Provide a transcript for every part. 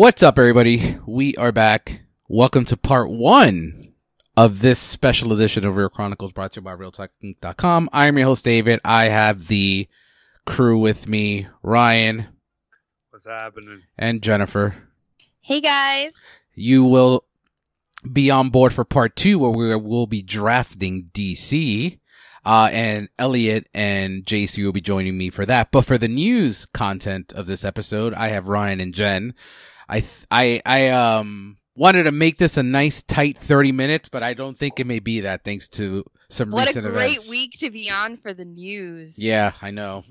What's up, everybody? We are back. Welcome to part one of this special edition of Real Chronicles brought to you by RealTech.com. I am your host, David. I have the crew with me, Ryan What's happening? and Jennifer. Hey guys. You will be on board for part two where we will be drafting DC. Uh, and Elliot and JC will be joining me for that. But for the news content of this episode, I have Ryan and Jen. I, th- I, I, um, wanted to make this a nice tight 30 minutes, but I don't think it may be that thanks to some recent events. What a great events. week to be on for the news. Yeah, I know.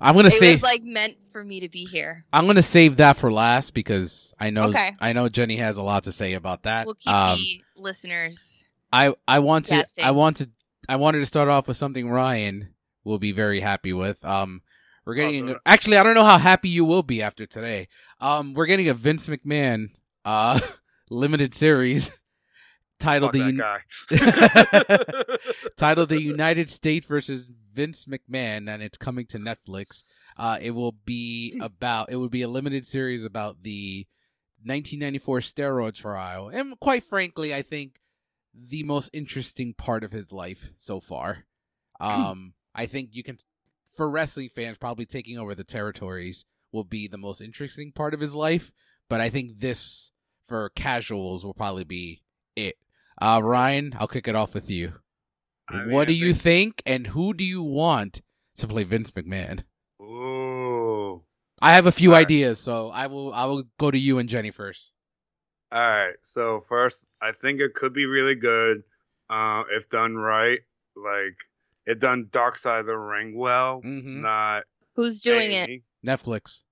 I'm gonna It say was like meant for me to be here. I'm gonna save that for last because I know Okay. I know Jenny has a lot to say about that. We'll keep um, the listeners. I I want to. I want to I wanted to start off with something Ryan will be very happy with. Um, we're getting Awesome. actually I don't know how happy you will be after today. Um, we're getting a Vince McMahon uh limited series titled Fuck the that guy. titled the United States versus Vince McMahon, and it's coming to Netflix. Uh, it will be about it would be a limited series about the 1994 steroid trial, and quite frankly, I think the most interesting part of his life so far. Um, I think you can, for wrestling fans, probably taking over the territories will be the most interesting part of his life. But I think this, for casuals, will probably be it. Uh, Ryan, I'll kick it off with you. I mean, what do I you think, and who do you want to play Vince McMahon? Ooh. I have a few right. ideas, so I will I will go to you and Jenny first. All right. So first, I think it could be really good, uh, if done right. Like it done Dark Side of the Ring well, Mhm. not Who's doing it? Netflix.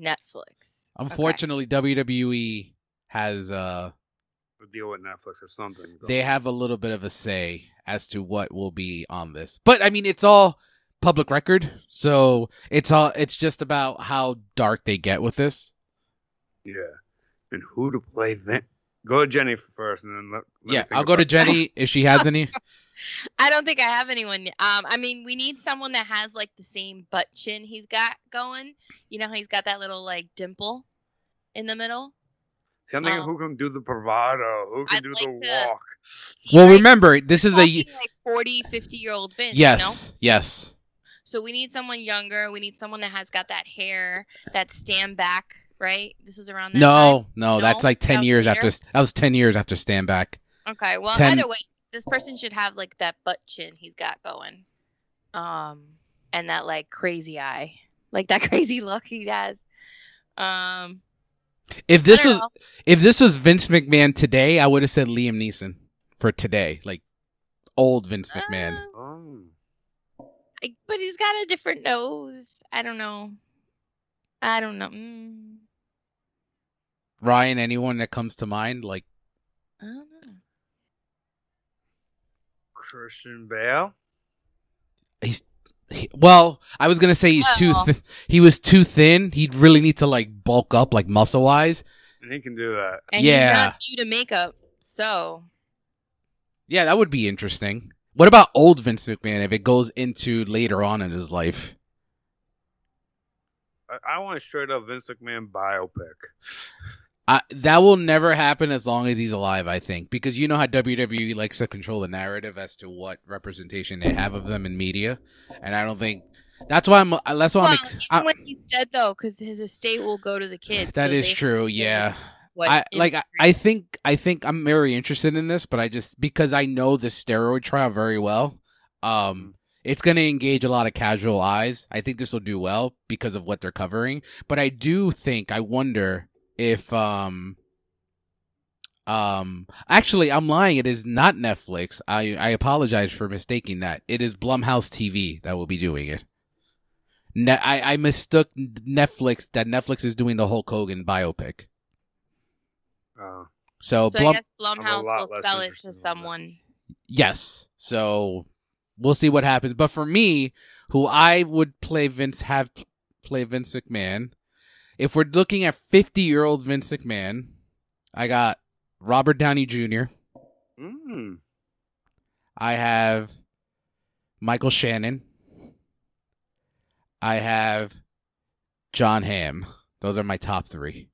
Netflix. Unfortunately, WWE has uh deal with Netflix or something. they have a little bit of a say as to what will be on this. But I mean, it's all public record, so it's all it's just about how dark they get with this. yeah. And who to play Vin? Go to Jenny first, and then let. let yeah, I'll go to about- Jenny if she has any. I don't think I have anyone. Um, I mean, we need someone that has like the same butt chin he's got going. You know how he's got that little like dimple in the middle. See, I'm um, who can do the bravado, who can I'd do like the to- walk. well, Right? remember, this is a Talking, like 40, 50 year old Vince. You know? yes, yes. So we need someone younger. We need someone that has got that hair, that stand back, right? This was around that No, no, No? that's like ten was years after. That was ten years after Stand Back. Okay. Well, 10 either way, this person should have like that butt chin he's got going, um, and that like crazy eye, like that crazy look he has. Um, If this don't was know. if this was Vince McMahon today, I would have said Liam Neeson for today, like old Vince McMahon. Uh. I- but he's got a different nose. I don't know. I don't know. Mm, Ryan, anyone that comes to mind, like I don't know. Christian Bale. he's he, well, I was gonna say he's too. Th- he was too thin. He'd really need to like bulk up, like muscle wise. And he can do that. And Yeah. he's not new to makeup, so Yeah, that would be interesting. What about old Vince McMahon if it goes into later on in his life? I, I want a straight up Vince McMahon biopic. I, that will never happen as long as he's alive, I think, because you know how WWE likes to control the narrative as to what representation they have of them in media, and I don't think that's why I'm. That's why well, I'm. Ex- even I, when he's dead though, because his estate will go to the kids. that so is true. Yeah, what I like. I, I think. I think I'm very interested in this, but I just because I know the steroid trial very well. Um, it's going to engage a lot of casual eyes. I think this will do well because of what they're covering. But I do think I wonder if um um actually I'm lying. It is not Netflix. I I apologize for mistaking that. It is Blumhouse TV that will be doing it. Ne- I I mistook Netflix that Netflix is doing the Hulk Hogan biopic. Uh, So, So Blum- I guess Blumhouse will less sell it to in that. someone. yes. So we'll see what happens. But for me, who I would play Vince have play Vince McMahon, if we're looking at fifty year old Vince McMahon, I got Robert Downey Jr. mm, I have Michael Shannon. I have Jon Hamm. Those are my top three.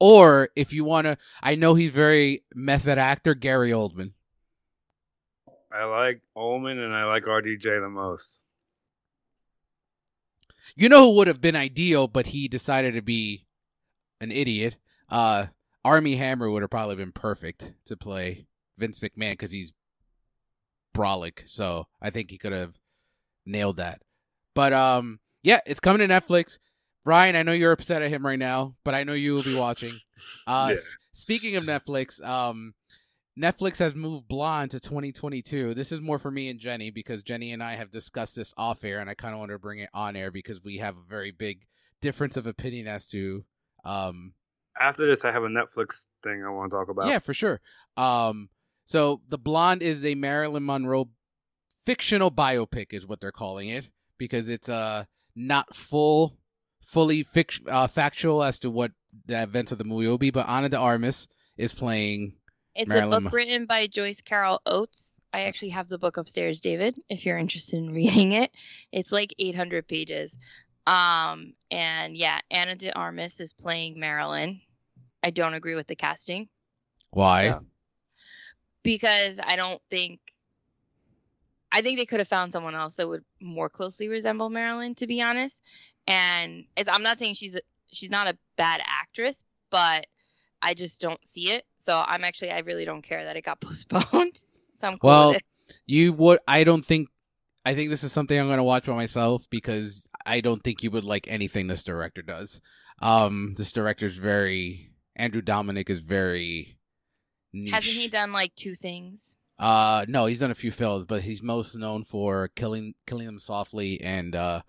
Or if you want to, I know he's very method actor, Gary Oldman. I like Oldman and I like RDJ the most. You know who would have been ideal, but he decided to be an idiot. Uh, Armie Hammer would have probably been perfect to play Vince McMahon because he's brolic. So I think he could have nailed that. But um, yeah, it's coming to Netflix. Ryan, I know you're upset at him right now, but I know you will be watching. Uh, Yeah. s- speaking of Netflix, um, Netflix has moved Blonde to 2022. This is more for me and Jenny because Jenny and I have discussed this off air, and I kind of want to bring it on air because we have a very big difference of opinion as to, um, After this, I have a Netflix thing I want to talk about. yeah, for sure. Um, so the Blonde is a Marilyn Monroe fictional biopic, is what they're calling it, because it's uh not full, fully fict- uh, factual as to what the events of the movie will be. But Ana de Armas is playing. It's Marilyn a Mon- book written by Joyce Carol Oates. I actually have the book upstairs, David, if you're interested in reading it. It's like 800 pages. Um, and yeah, Ana de Armas is playing Marilyn. I don't agree with the casting Why? Yeah. because I don't think I think they could have found someone else that would more closely resemble Marilyn, to be honest. And it's, I'm not saying she's a, she's not a bad actress, but I just don't see it. So I'm actually I really don't care that it got postponed. So I'm cool Well, with it. You would. I don't think. I think this is something I'm going to watch by myself because I don't think you would like anything this director does. Um, this director's very Andrew Dominik is very niche. Hasn't he done like two things? Uh, no, he's done a few films, but he's most known for killing killing them softly and uh,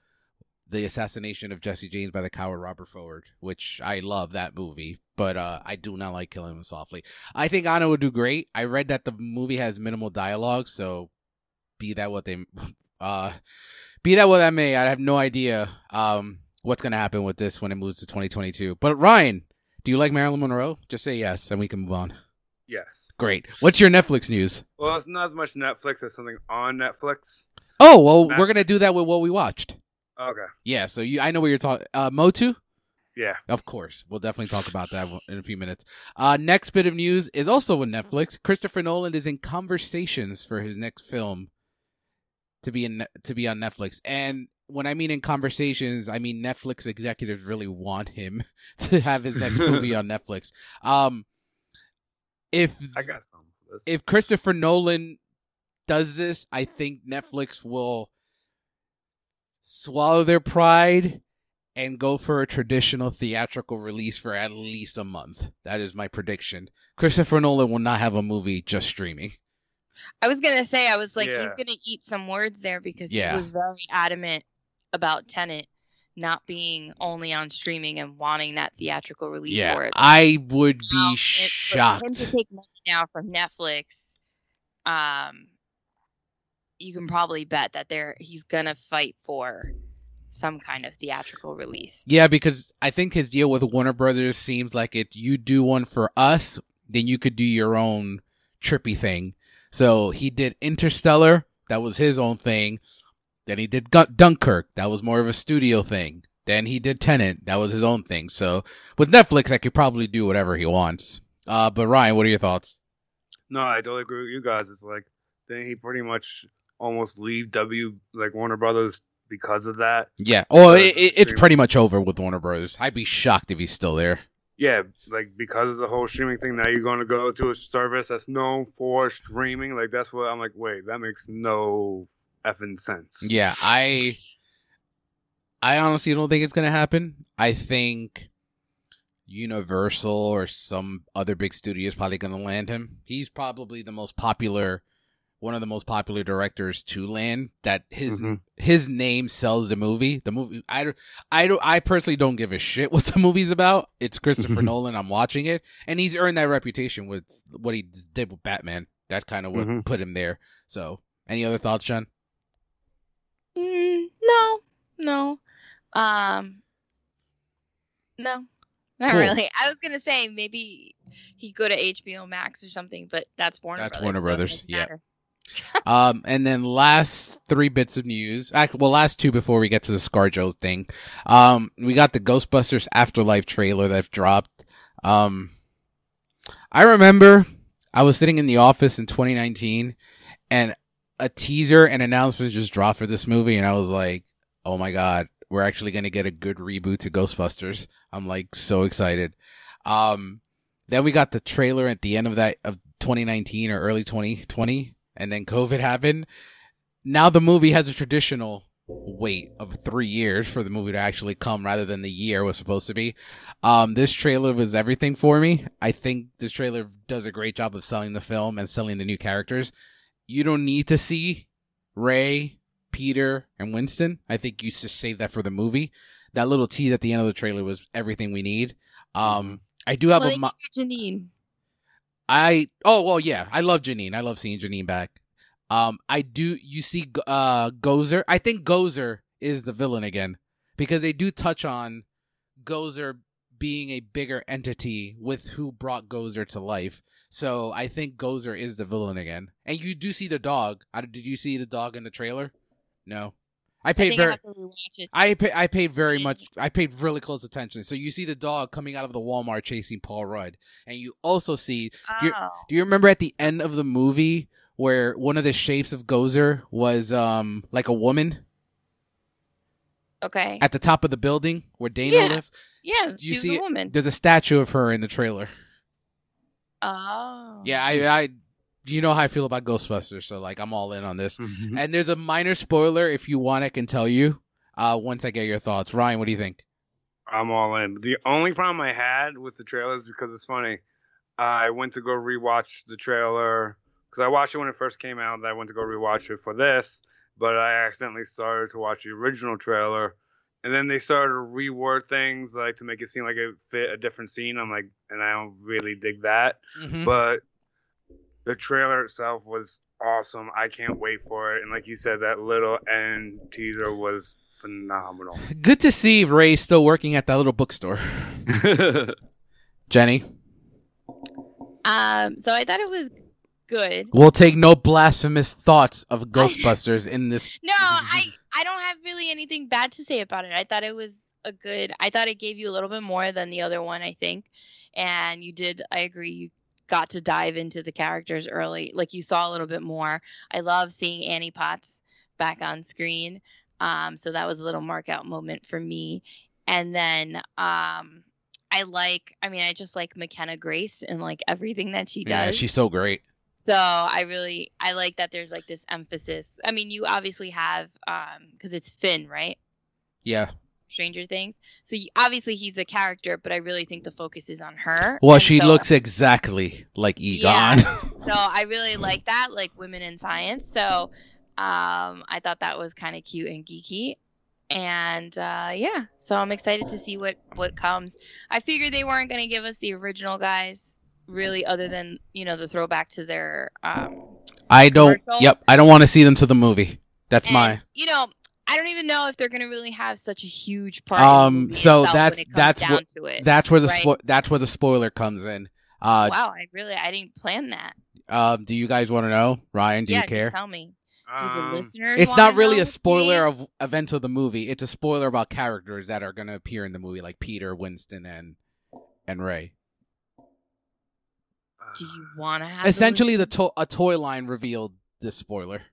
the assassination of Jesse James by the coward Robert Ford, which I love that movie, but uh, I do not like killing them softly. I think Anna would do great. I read that the movie has minimal dialogue, so be that what they, uh, be that what that may, I have no idea um what's gonna happen with this when it moves to 2022. But Ryan, do you like Marilyn Monroe? Just say yes, and we can move on. Yes. Great. What's your Netflix news? Well, it's not as much Netflix as something on Netflix. Oh well, we're gonna do that with what we watched. Okay. Yeah, so you, I know what you're talking. Uh, Motu, Yeah. of course. We'll definitely talk about that in a few minutes. Uh, next bit of news is also with Netflix. Christopher Nolan is in conversations for his next film to be in to be on Netflix, and when I mean in conversations, I mean Netflix executives really want him to have his next movie on Netflix. Um, if I got some for this. if Christopher Nolan does this, I think Netflix will swallow their pride and go for a traditional theatrical release for at least a month. That is my prediction. Christopher Nolan will not have a movie just streaming. I was gonna say I was like Yeah. he's gonna eat some words there because Yeah. he was very adamant about Tenet not being only on streaming and wanting that theatrical release for Yeah, it. I would Now, be it- For him shocked. to take money now from Netflix, um, you can probably bet that there he's gonna fight for some kind of theatrical release. Yeah, because I think his deal with Warner Brothers seems like it. You do one for us, then you could do your own trippy thing. So he did Interstellar, that was his own thing. Then he did Gun- Dunkirk, that was more of a studio thing. Then he did Tenet, that was his own thing. So with Netflix, I could probably do whatever he wants. Uh, but Ryan, what are your thoughts? No, I totally agree with you guys. It's like then he pretty much almost leave W like Warner Brothers because of that. Yeah. Oh, it, it, it's pretty much over with Warner Brothers. I'd be shocked if he's still there. Yeah, like because of the whole streaming thing. Now you're going to go to a service that's known for streaming. Like that's what I'm like. Wait, that makes no effing sense. Yeah, I I honestly don't think it's gonna happen. I think Universal or some other big studio is probably gonna land him. He's probably the most popular one of the most popular directors to land that his Mhm. his name sells the movie. The movie I I don't I personally don't give a shit what the movie's about. It's Christopher Nolan. I'm watching it, and he's earned that reputation with what he did with Batman. That's kind of what Mhm. put him there. So, any other thoughts, Sean? Mm, no, no, um, no, not Cool. really. I was gonna say maybe he'd go to HBO Max or something, but that's Warner. That's Brothers, Warner Brothers, doesn't yeah. Um, and then last three bits of news. Well, last two before we get to the ScarJo thing. Um, we got the Ghostbusters Afterlife trailer that dropped. Um, I remember I was sitting in the office in 2019, and a teaser and announcement just dropped for this movie, and I was like, "Oh my god, we're actually gonna get a good reboot to Ghostbusters." I'm like so excited. Um, then we got the trailer at the end of that of 2019 or early 2020, and then COVID happened. Now the movie has a traditional wait of three years for the movie to actually come rather than the year it was supposed to be. Um, this trailer was everything for me. I think this trailer does a great job of selling the film and selling the new characters. You don't need to see Ray, Peter, and Winston. I think you should save that for the movie. That little tease at the end of the trailer was everything we need. Um, I do have Well, a. mo- Janine. I oh well yeah I love Janine I love seeing Janine back. Um I do you see uh Gozer I think Gozer is the villain again because they do touch on Gozer being a bigger entity with who brought Gozer to life. So I think Gozer is the villain again. And you do see the dog. Did you see the dog in the trailer? No. I I paid I very have to rewatch it. I pay, I paid very much. I paid really close attention. So you see the dog coming out of the Walmart chasing Paul Rudd, and you also see. Do you, Oh. do you remember at the end of the movie where one of the shapes of Gozer was um like a woman Okay. at the top of the building where Dana Yeah. lives? yeah, do you see a woman. There's a statue of her in the trailer. Oh. Yeah, I, I, you know how I feel about Ghostbusters, so like I'm all in on this. Mhm. And there's a minor spoiler if you want, I can tell you. Uh, once I get your thoughts, Ryan, what do you think? I'm all in. The only problem I had with the trailer is because it's funny. I went to go rewatch the trailer because I watched it when it first came out. And I went to go rewatch it for this, but I accidentally started to watch the original trailer, and then they started to reword things like to make it seem like it fit a different scene. I'm like, and I don't really dig that. Mm-hmm. But the trailer itself was awesome. I can't wait for it. And like you said, that little end teaser was phenomenal. Good to see Ray still working at that little bookstore. Jenny, Um. So I thought it was good. we'll take no blasphemous thoughts of Ghostbusters in this. No, I I don't have really anything bad to say about it. I thought it was a good. I thought it gave you a little bit more than the other one. I think, and you did. I agree. You got to dive into the characters early. Like you saw a little bit more. I love seeing Annie Potts back on screen. Um, so that was a little mark out moment for me. And then um, I like. I mean, I just like McKenna Grace and like everything that she does. Yeah, she's so great. So I really I like that there's like this emphasis. I mean, you obviously have um because it's Finn, right? Yeah. Stranger Things. So you, obviously he's a character, but I really think the focus is on her. Well, And she so- looks exactly like Egon. Yeah. So I really like that, like women in science. So um I thought that was kind of cute and geeky. And uh yeah, so I'm excited to see what what comes. I figured they weren't going to give us the original guys really other than, you know, the throwback to their um I don't. Commercial? Yep, I don't want to see them to the movie. That's And, my. You know, I don't even know if they're gonna really have such a huge part. Um, so that's- when it comes that's down what- to it. That's where the right. spo- that's where the spoiler comes in. Uh, wow, I really I didn't plan that. um, do you guys want to know, Ryan? Do yeah, you care? tell me. Do the Um, listeners? It's not really a spoiler of events of the movie. It's a spoiler about characters that are going to appear in the movie, like Peter, Winston, and and Ray. Do you want to have? Essentially, the listeners- to- a toy line revealed this spoiler.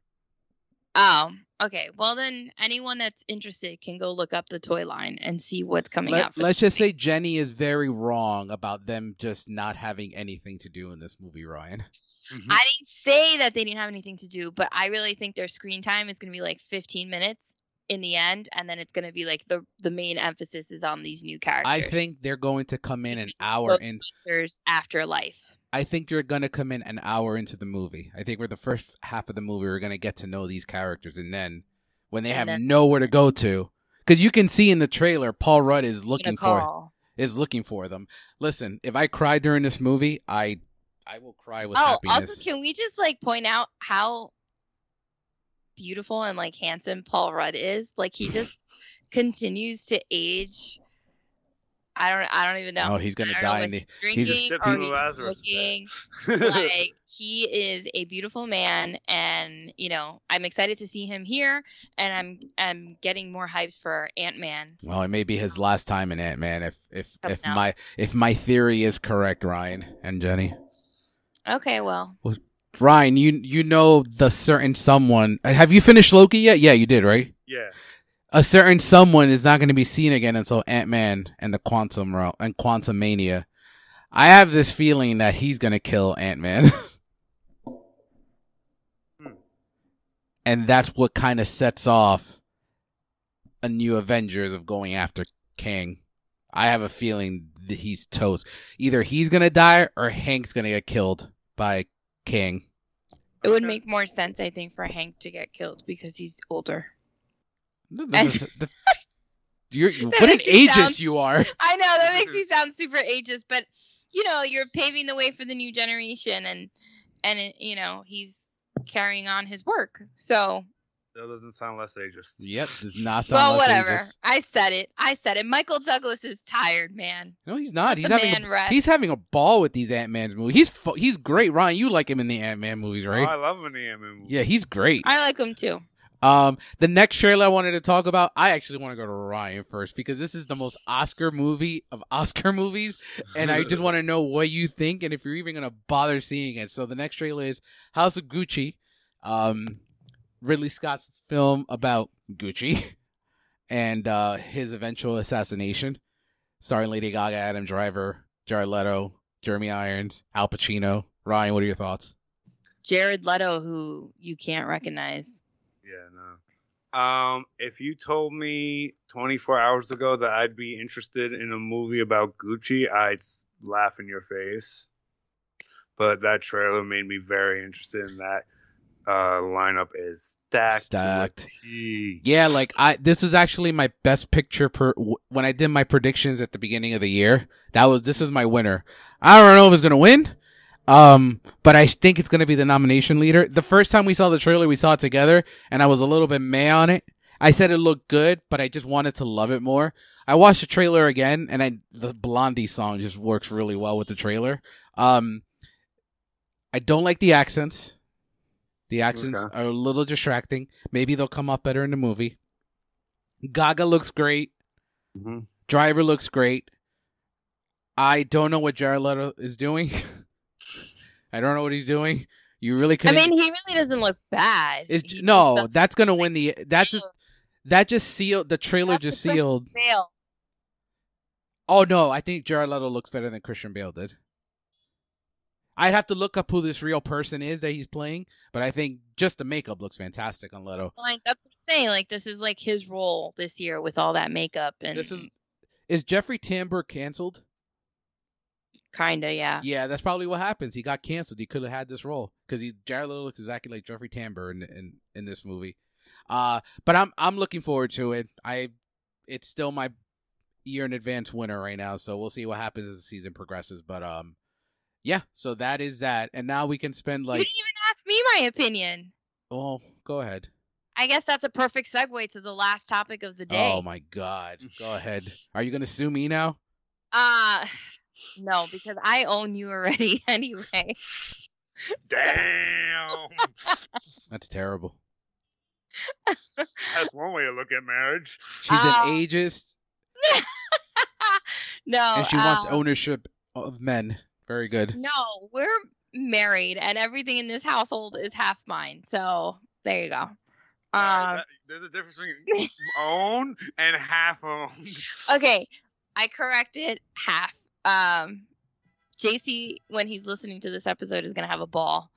Oh, okay. Well, then anyone that's interested can go look up the toy line and see what's coming out. Let, For let's just movie. say Jenny is very wrong about them just not having anything to do in this movie, Ryan. mhm. I didn't say that they didn't have anything to do, but I really think their screen time is going to be like 15 minutes in the end, and then it's going to be like the the main emphasis is on these new characters. I think they're going to come in an hour Look, in. Ghostbusters Afterlife. I think you're gonna come in an hour into the movie. I think we're the first half of the movie. We're gonna get to know these characters, and then when they have then- nowhere to go to, because you can see in the trailer, Paul Rudd is looking for is looking for them. Listen, if I cry during this movie, I I will cry with Oh, happiness. also, can we just like point out how beautiful and like handsome Paul Rudd is? Like he just continues to age. I don't. I don't even know. Oh, he's gonna I know die in the. he's he's a- drinking Dipped or he's Lazarus smoking. like he is a beautiful man and you know i'm excited to see him here and i'm i'm getting more hyped for ant-man Well, it may be his last time in Ant Man. If if Coming if out. my if my theory is correct, Ryan and Jenny. okay well. well Ryan, you you know the certain someone. Have you finished Loki yet? Yeah, you did, right? yeah. A certain someone is not going to be seen again until Ant Man and the Quantum Realm and Quantumania. I have this feeling that he's going to kill Ant Man. Hmm. and that's what kind of sets off a new Avengers of going after Kang. I have a feeling that he's toast. Either he's going to die or Hank's going to get killed by Kang. it would make more sense i think for hank to get killed because he's older That doesn't- that- You're, That what an makes you ageist sound- you are. i know that makes you sound super ageist but you know you're paving the way for the new generation and and it, you know he's carrying on his work so That doesn't sound less ageist. Yep, does not sound well less whatever ageist. i said it i said it michael douglas is tired man No, he's not. He's the having man a, rest. he's having a ball with these Ant Man's movies. He's fu- he's great. Ryan, you like him in the Ant Man movies, Oh, right? I love him in the Ant-Man movies. yeah, he's great. i like him too Um, the next trailer I wanted to talk about, I actually want to go to Ryan first because this is the most Oscar movie of Oscar movies, and I just want to know what you think and if you're even gonna bother seeing it. So the next trailer is House of Gucci, um, Ridley Scott's film about Gucci and uh, his eventual assassination, starring Lady Gaga, Adam Driver, Jared Leto, Jeremy Irons, Al Pacino. Ryan, what are your thoughts? Jared Leto, who you can't recognize. Yeah, no. Um, if you told me 24 hours ago that I'd be interested in a movie about Gucci, I'd laugh in your face. But that trailer made me very interested in that. Uh, lineup is stacked. Stacked. To a T. Yeah, like I this is actually my best picture per when I did my predictions at the beginning of the year. That was this is my winner. I don't know if it's gonna win, um, but I think it's gonna be the nomination leader. The first time we saw the trailer, we saw it together, and I was a little bit meh on it. I said it looked good, but I just wanted to love it more. I watched the trailer again, and I the Blondie song just works really well with the trailer. Um, I don't like the accents. The accents Okay. are a little distracting. Maybe they'll come off better in the movie. Gaga looks great. Mhm. Driver looks great. I don't know what Jared Leto is doing. I don't know what he's doing. You really I couldn't. I mean, he really doesn't look bad. He no, that's gonna win the. That just that just sealed the trailer. That's Just sealed. Bale. Oh no, I think Jared Leto looks better than Christian Bale did. I'd have to look up who this real person is that he's playing, but I think just the makeup looks fantastic on Leto. Like that's what I'm saying. Like this is like his role this year with all that makeup and This is is Jeffrey Tambor canceled? Kinda yeah. Yeah, that's probably what happens. He got canceled. He could have had this role because he Jared Leto looks exactly like Jeffrey Tambor in in in this movie. Uh, but I'm I'm looking forward to it. I it's still my year in advance winner right now, so we'll see what happens as the season progresses. But um, yeah. So that is that, and now we can spend like. you didn't even ask me my opinion. oh, go ahead. I guess that's a perfect segue to the last topic of the day. Oh my god, go ahead. Are you gonna sue me now? Uh no, because I own you already anyway. Damn. That's terrible. That's one way to look at marriage. She's Uh, an ageist, no. and she wants um, ownership of men. Very good. No, we're married and everything in this household is half mine. So there you go. Alright, Um that- there's a difference between own and half owned. okay. I corrected half. Um JC when he's listening to this episode is gonna have a ball.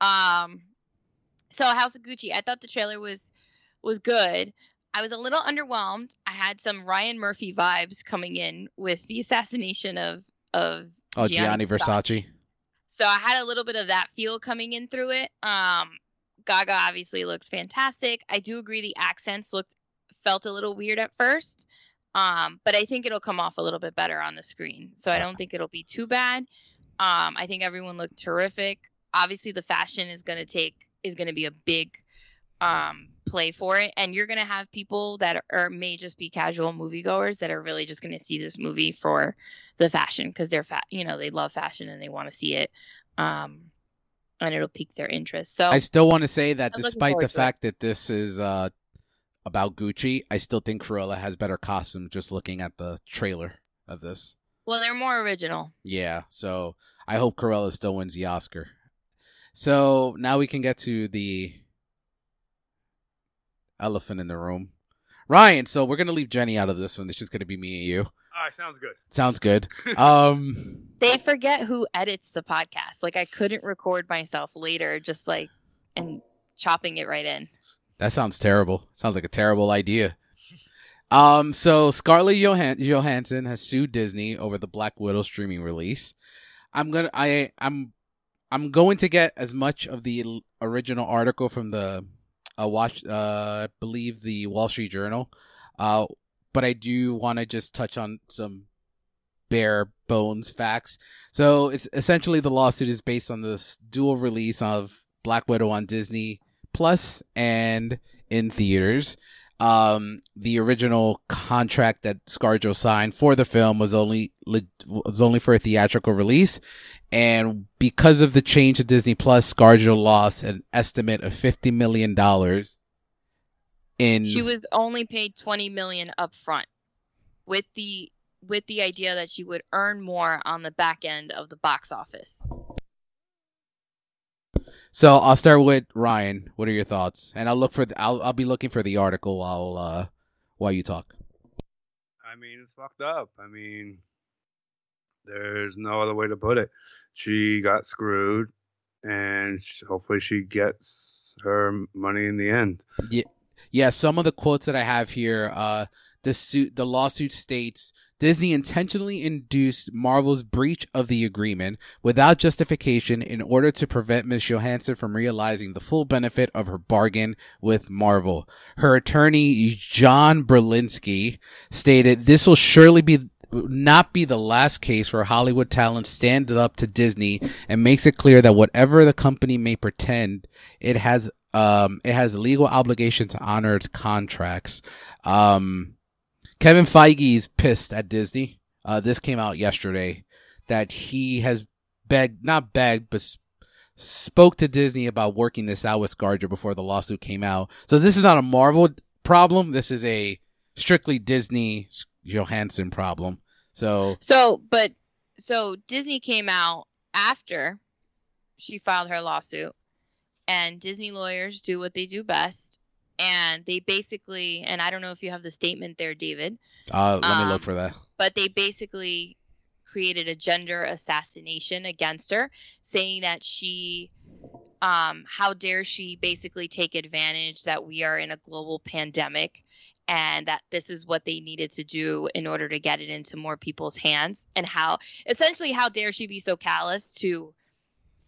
Um so House of Gucci, I thought the trailer was was good. I was a little underwhelmed. I had some Ryan Murphy vibes coming in with the assassination of of Oh, Gianni Versace. So I had a little bit of that feel coming in through it. Um, Gaga obviously looks fantastic. I do agree the accents looked felt a little weird at first. Um, but I think it'll come off a little bit better on the screen. So I don't think it'll be too bad. Um, I think everyone looked terrific. Obviously the fashion is gonna take is gonna be a big um play for it. And you're gonna have people that are may just be casual moviegoers that are really just gonna see this movie for the fashion because they're fat you know, they love fashion and they want to see it. Um and it'll pique their interest. So I still want to say that I'm despite the to it. fact that this is uh about Gucci, I still think Cruella has better costumes just looking at the trailer of this. well they're more original. Yeah, so I hope Cruella still wins the Oscar. So now we can get to the elephant in the room. Ryan, so we're gonna leave Jenny out of this one. It's just gonna be me and you. All right, sounds good. Sounds good. Um They forget who edits the podcast. Like I couldn't record myself later just like and chopping it right in. That sounds terrible. Sounds like a terrible idea. Um, so Scarlett Johan- Johansson has sued Disney over the Black Widow streaming release. I'm gonna, I, I'm, I'm going to get as much of the original article from the, uh, watch, uh, I believe the Wall Street Journal, uh, but I do want to just touch on some bare bones facts. So it's essentially the lawsuit is based on this dual release of Black Widow on Disney Plus and in theaters. Um, the original contract that ScarJo signed for the film was only was only for a theatrical release, and because of the change to Disney Plus, ScarJo lost an estimate of fifty million dollars. In She was only paid 20 million up front with the with the idea that she would earn more on the back end of the box office. So I'll start with Ryan. What are your thoughts? And I'll look for the, I'll I'll be looking for the article while uh while you talk. I mean, it's fucked up. I mean, there's no other way to put it. She got screwed, and hopefully she gets her money in the end. Yeah, some of the quotes that I have here, uh, the suit, the lawsuit states Disney intentionally induced Marvel's breach of the agreement without justification in order to prevent Ms. Johansson from realizing the full benefit of her bargain with Marvel. Her attorney, John Berlinski, stated this will surely be not be the last case where Hollywood talent stands up to Disney and makes it clear that whatever the company may pretend, it has um it has legal obligation to honor its contracts. Um Kevin Feige is pissed at Disney. Uh this came out yesterday that he has begged not begged but spoke to Disney about working this out with ScarJo before the lawsuit came out. So this is not a Marvel problem. This is a strictly Disney Johansson problem. So So, but so Disney came out after she filed her lawsuit, and Disney lawyers do what they do best, and they basically, and I don't know if you have the statement there, David, uh let me Um, look for that. but they basically created a gender assassination against her, saying that she, um, how dare she basically take advantage that we are in a global pandemic and that this is what they needed to do in order to get it into more people's hands and how essentially how dare she be so callous to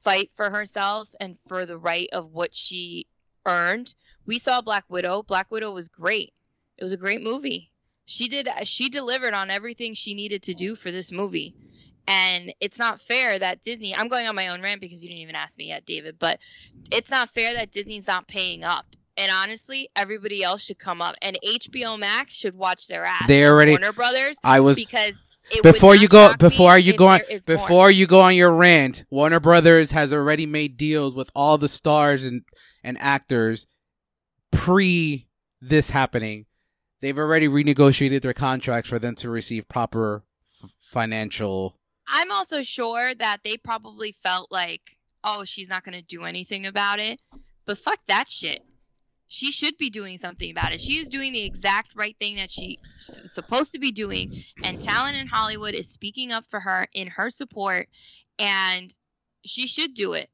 fight for herself and for the right of what she earned we saw black widow. Black widow was great. It was a great movie. She did she delivered on everything she needed to do for this movie. And it's not fair that disney i'm going on my own rant because you didn't even ask me yet david but it's not fair that disney's not paying up. And honestly everybody else should come up. And hbo max should watch their ass. They already warner brothers I was because it before you go before you go on is more. before you go on your rant warner brothers has already made deals with all the stars and and actors pre this happening they've already renegotiated their contracts for them to receive proper f- financial I'm also sure that they probably felt like, oh, she's not going to do anything about it. But fuck that shit. She should be doing something about it. She is doing the exact right thing that she's supposed to be doing. And talent in Hollywood is speaking up for her in her support. And she should do it.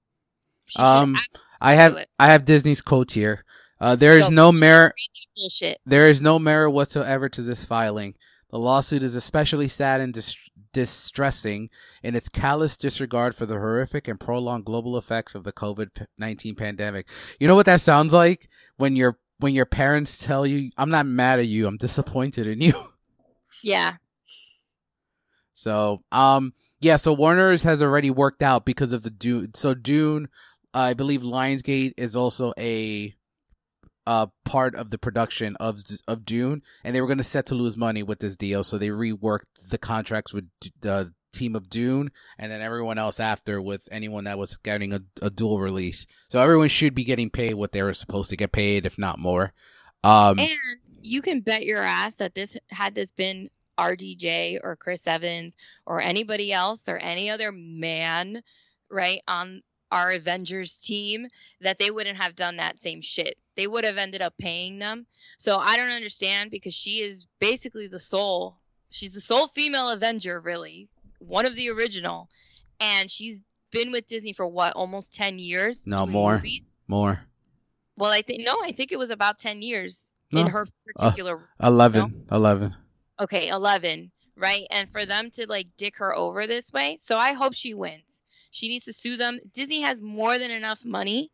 She Um, i have i have disney's quotes here uh, there is So, no merit read that Bullshit. There is no merit whatsoever to this filing. The lawsuit is especially sad and dis- distressing in its callous disregard for the horrific and prolonged global effects of the COVID nineteen pandemic. You know what that sounds like when your when your parents tell you, "I'm not mad at you, I'm disappointed in you." Yeah. So, um, yeah, so Warner's has already worked out because of the Dune. So Dune, I believe Lionsgate is also a uh part of the production of of Dune, and they were going to set to lose money with this deal, so they reworked the contracts with the team of Dune, and then everyone else after with anyone that was getting a, a dual release. So everyone should be getting paid what they were supposed to get paid, if not more. Um, And you can bet your ass that this had this been RDJ or Chris Evans or anybody else or any other man, right, on our Avengers team, that they wouldn't have done that same shit. They would have ended up paying them. So I don't understand because she is basically the sole. She's the sole female Avenger, really, one of the original, and she's been with Disney for what, almost ten years? No, more. movies? more Well, I think no, I think it was about ten years No. in her uh, particular 11, 11. okay 11 right and for them to like dick her over this way so i hope she wins she needs to sue them disney has more than enough money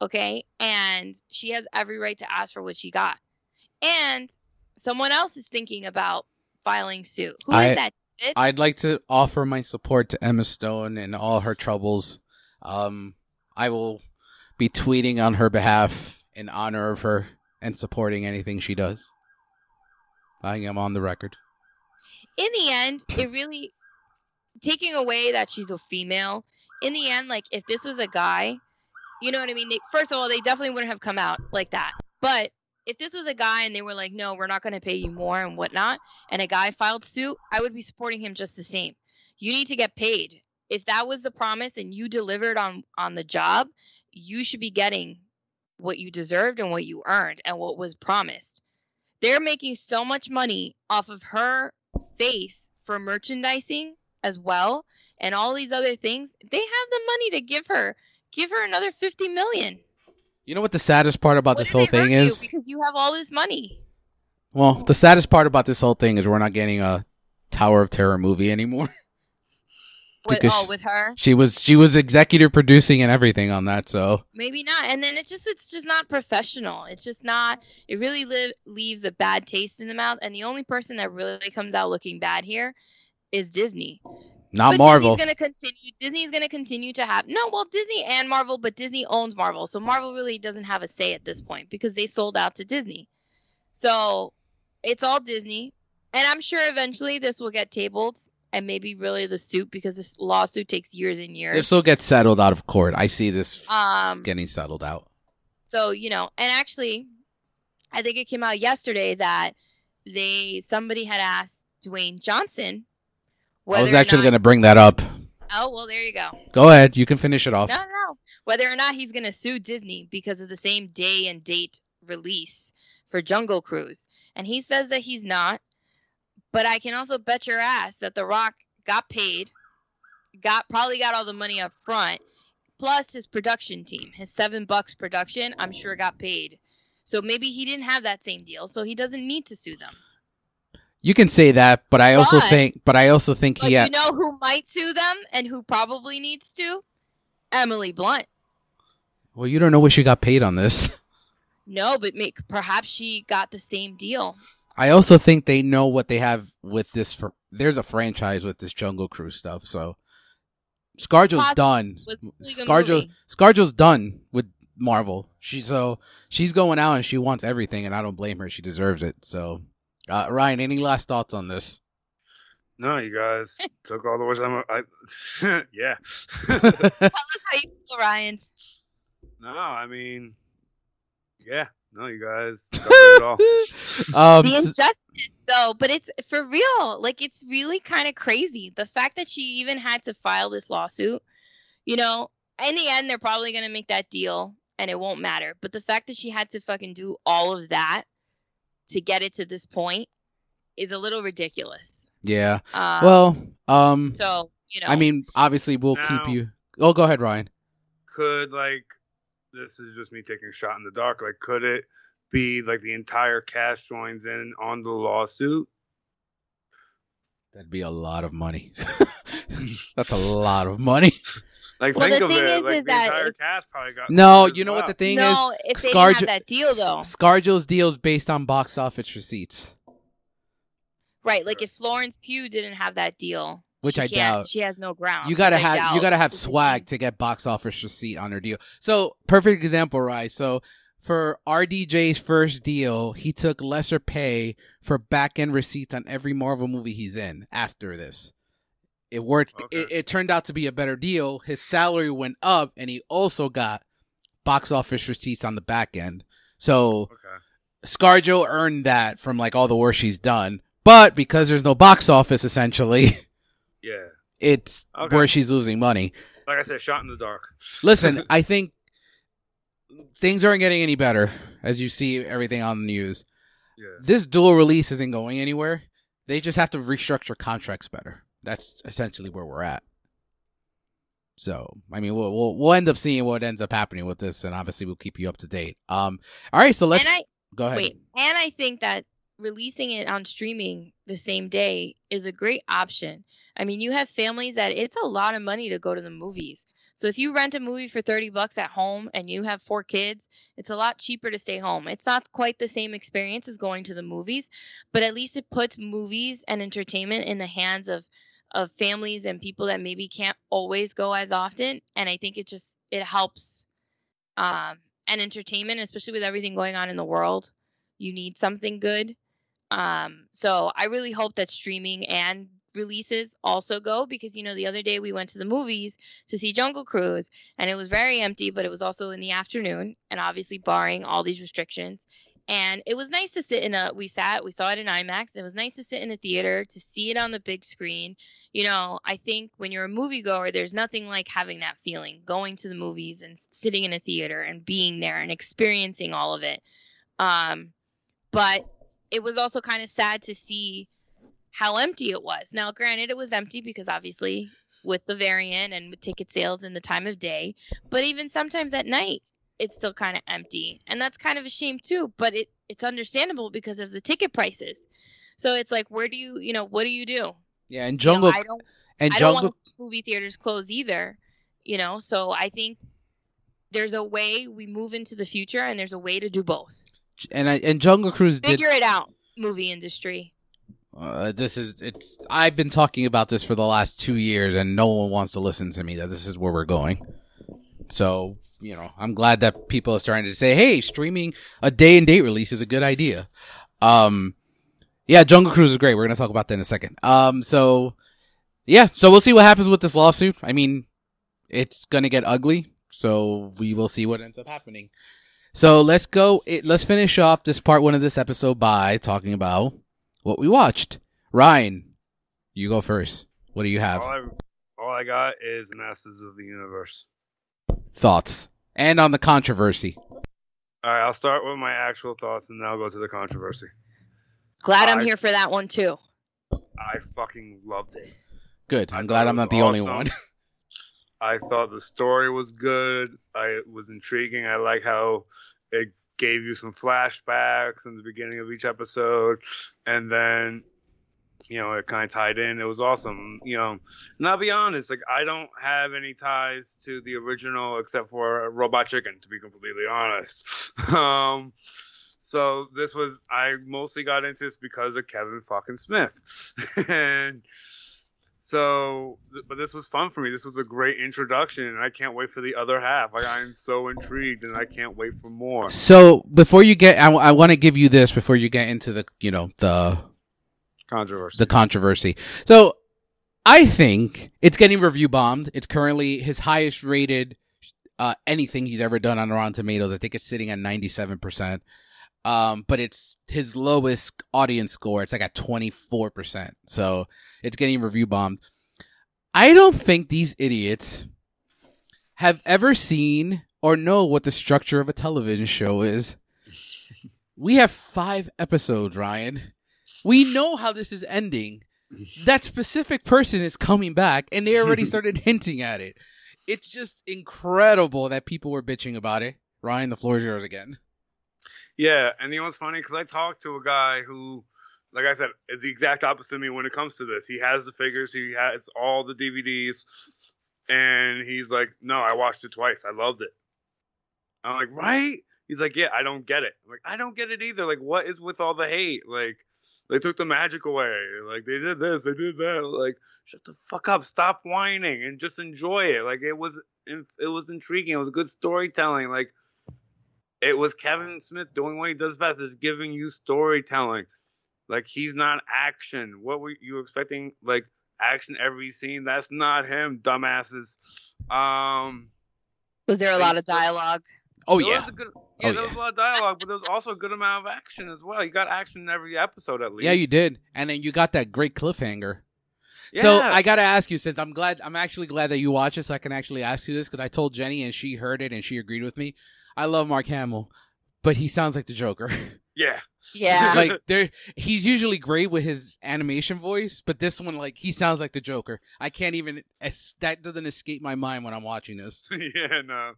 okay and she has every right to ask for what she got and someone else is thinking about filing suit Who is I- that David? I'd like to offer my support to Emma Stone and all her troubles. Um, I will be tweeting on her behalf in honor of her and supporting anything she does. I am on the record. in the end, it really taking away that she's a female. In the end, like if this was a guy, you know what I mean? They, first of all, they definitely wouldn't have come out like that. But if this was a guy and they were like, "No, we're not going to pay you more" and whatnot, and a guy filed suit, I would be supporting him just the same. You need to get paid. If that was the promise and you delivered on on the job, you should be getting what you deserved and what you earned and what was promised. They're making so much money off of her face for merchandising as well and all these other things they have the money to give her give her another 50 million. You know what the saddest part about What this whole thing is? because you have all this money. Well, the saddest part about this whole thing is we're not getting a Tower of Terror movie anymore. Because oh with her? She was she was executive producing and everything on that, so. Maybe not. And then it's just it's just not professional. It's just not it really li- leaves a bad taste in the mouth. And the only person that really comes out looking bad here is disney not but Marvel. Disney's gonna continue. Disney's gonna continue to have no. Well, Disney and Marvel, but Disney owns Marvel, so Marvel really doesn't have a say at this point because they sold out to Disney. So it's all Disney, and I'm sure eventually this will get tabled and maybe really the suit because this lawsuit takes years and years. This will get settled out of court. I see this Um, getting settled out. So you know, and actually, I think it came out yesterday that they somebody had asked Dwayne Johnson. I was actually going to bring that up. Oh well, there you go. Go ahead, you can finish it off. No, no, no. Whether or not he's going to sue Disney because of the same day and date release for Jungle Cruise. And he says that he's not. But I can also bet your ass that The Rock got paid, got probably got all the money up front, plus his production team, his seven bucks production, I'm sure got paid. So maybe he didn't have that same deal, so he doesn't need to sue them. You can say that, but I also But- think, but I also think he had. you uh, know who might sue them and who probably needs to? Emily Blunt. well, you don't know what she got paid on this. No, but make, perhaps she got the same deal. I also think they know what they have with this. For there's a franchise with this Jungle Cruise stuff, so ScarJo's done. ScarJo. ScarJo's done with Marvel. She so she's going out and she wants everything, and I don't blame her. She deserves it. So, uh, Ryan, any last thoughts on this? No, you guys took all the words I'm. I, yeah. Tell us how you feel, Ryan. no, I mean, yeah. No, you guys all. um, The injustice, though, but it's for real. Like, it's really kind of crazy. The fact that she even had to file this lawsuit, you know, in the end, they're probably going to make that deal and it won't matter. But the fact that she had to fucking do all of that to get it to this point is a little ridiculous. yeah. Uh, Well, um, so, you know, I mean, obviously, we'll keep you. Oh, go ahead, Ryan. Could like this is just me taking a shot in the dark. Like, could it be like the entire cast joins in on the lawsuit? That'd be a lot of money. That's a lot of money. Like Well, think the of thing it, is- like is the that entire cast probably got. No, you know what the thing no, if they Scarjo- didn't have that deal though, is? ScarJo's deal is based on box office receipts, right? Like if Florence Pugh didn't have that deal, which she I doubt. she has no ground. You gotta which I have you gotta have swag to get box office receipt on her deal. So perfect example, right? So for RDJ's first deal, he took lesser pay for back end receipts on every Marvel movie he's in after this. It worked. Okay. It, it turned out to be a better deal. His salary went up, and he also got box office receipts on the back end. So Okay. ScarJo earned that from like all the work she's done. But because there's no box office, essentially, Yeah. it's Okay. where she's losing money. Like I said, shot in the dark. Listen, I think things aren't getting any better as you see everything on the news. Yeah. This dual release isn't going anywhere. They just have to restructure contracts better. That's essentially where we're at. So, I mean, we'll we'll, we'll end up seeing what ends up happening with this, and obviously we'll keep you up to date. Um, all right, so let's and I go ahead. wait, and I think that releasing it on streaming the same day is a great option. I mean, you have families that it's a lot of money to go to the movies. So if you rent a movie for 30 bucks at home and you have four kids, it's a lot cheaper to stay home. It's not quite the same experience as going to the movies, but at least it puts movies and entertainment in the hands of of families and people that maybe can't always go as often and I think it just it helps um and entertainment especially with everything going on in the world. You need something good. Um so I really hope that streaming and releases also go because you know the other day we went to the movies to see Jungle Cruise and it was very empty but it was also in the afternoon and obviously barring all these restrictions and it was nice to sit in a we sat we saw it in IMAX it was nice to sit in a theater to see it on the big screen you know I think when you're a moviegoer there's nothing like having that feeling going to the movies and sitting in a theater and being there and experiencing all of it um but it was also kind of sad to see how empty it was. Now, granted, it was empty because obviously with the variant and with ticket sales and the time of day, but even sometimes at night, it's still kind of empty, and that's kind of a shame too. But it it's understandable because of the ticket prices. So it's like, where do you, you know, what do you do? Yeah, and You know, Jungle I don't, and I don't want to see movie theaters close either. You know, so I think there's a way we move into the future, and there's a way to do both. and I, and Jungle Cruise did Figure it out, movie industry. Uh, this is it's. I've been talking about this for the last two years, and no one wants to listen to me. That this is where we're going. So you know, I'm glad that people are starting to say, "Hey, streaming a day and date release is a good idea." Um, yeah, Jungle Cruise is great. We're gonna talk about that in a second. Um, so yeah, so we'll see what happens with this lawsuit. I mean, it's gonna get ugly, so we will see what ends up happening. So let's go. It, let's finish off this part one of this episode by talking about what we watched. Ryan, you go first. What do you have? All I, all I got is Masters of the Universe. Thoughts and on the controversy. All right, I'll start with my actual thoughts and then I'll go to the controversy. Glad I'm I- here for that one too. I fucking loved it. Good. I I'm thought glad I'm not the only one. I thought the story was good. I it was intriguing. I like how it gave you some flashbacks in the beginning of each episode, and then you know it kind of tied in. It was awesome. You know, and I'll be honest, like I don't have any ties to the original except for Robot Chicken, to be completely honest. um. So this was I mostly got into this because of Kevin fucking Smith, and so but this was fun for me. This was a great introduction, and I can't wait for the other half. Like I'm so intrigued, and I can't wait for more. So before you get, I, want to give you this before you get into the, you know, the Controversy. the controversy. So I think it's getting review bombed. It's currently his highest rated uh, anything he's ever done on Rotten Tomatoes. I think it's sitting at ninety seven percent. Um, but it's his lowest audience score. It's like at twenty four percent. So it's getting review bombed. I don't think these idiots have ever seen or know what the structure of a television show is. We have five episodes, Ryan. We know how this is ending. That specific person is coming back, and they already started hinting at it. It's just incredible that people were bitching about it. Ryan, the floor is yours again. Yeah, and you know what's funny? Because I talked to a guy who like I said, is the exact opposite of me when it comes to this. He has the figures, he has all the DVDs, and he's like, "No, I watched it twice. I loved it." I'm like, "Right?" He's like, "Yeah, I don't get it." I'm like, "I don't get it either. Like, what is with all the hate? Like, they took the magic away. Like, they did this, they did that. Like, shut the fuck up. Stop whining and just enjoy it. Like, it was, it was intriguing. It was good storytelling. Like." It was Kevin Smith doing what he does best is giving you storytelling. Like he's not action. What were you expecting? Like action every scene? That's not him, dumbasses. Um, Was there a lot of dialogue? Oh there yeah. was a good, yeah, Oh, there yeah. was a lot of dialogue, but there was also a good amount of action as well. You got action in every episode at least. Yeah, you did. And then you got that great cliffhanger. Yeah. So I gotta ask you, since I'm glad, I'm actually glad that you watch this. I can actually ask you this because I told Jenny and she heard it and she agreed with me. I love Mark Hamill, but he sounds like the Joker. yeah, Yeah. like there, he's usually great with his animation voice, but this one, like, he sounds like the Joker. I can't even. es- That doesn't escape my mind when I'm watching this. yeah, no.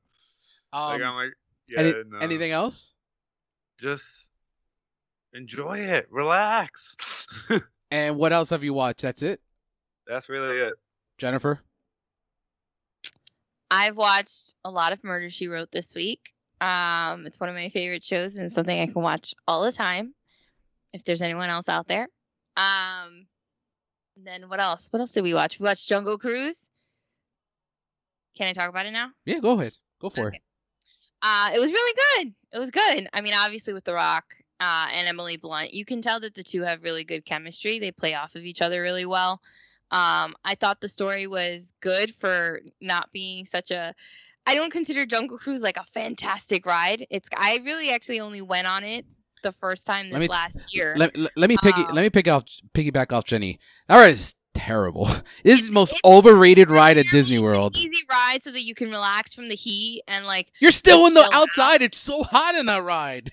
Um, like I'm like, yeah, any- no. anything else? Just enjoy it, relax. And what else have you watched? That's it, That's really it. Jennifer. I've watched a lot of Murder She Wrote this week. Um, it's one of my favorite shows and something I can watch all the time. If there's anyone else out there. Um, then what else? What else did we watch? We watched Jungle Cruise. Can I talk about it now? Yeah, go ahead. Go for Okay. it. Uh, it was really good. It was good. I mean, obviously with The Rock uh, and Emily Blunt, you can tell that the two have really good chemistry. They play off of each other really well. Um, I thought the story was good for not being such a. I don't consider Jungle Cruise like a fantastic ride. It's. I really actually only went on it the first time this me- last year. Let, let, let me piggy, Um, let me pick off piggyback off Jenny. Ride is terrible. This is the most it's overrated ride at Disney it's an World. Easy ride so that you can relax from the heat and like You're still in the out. outside. It's so hot in that ride.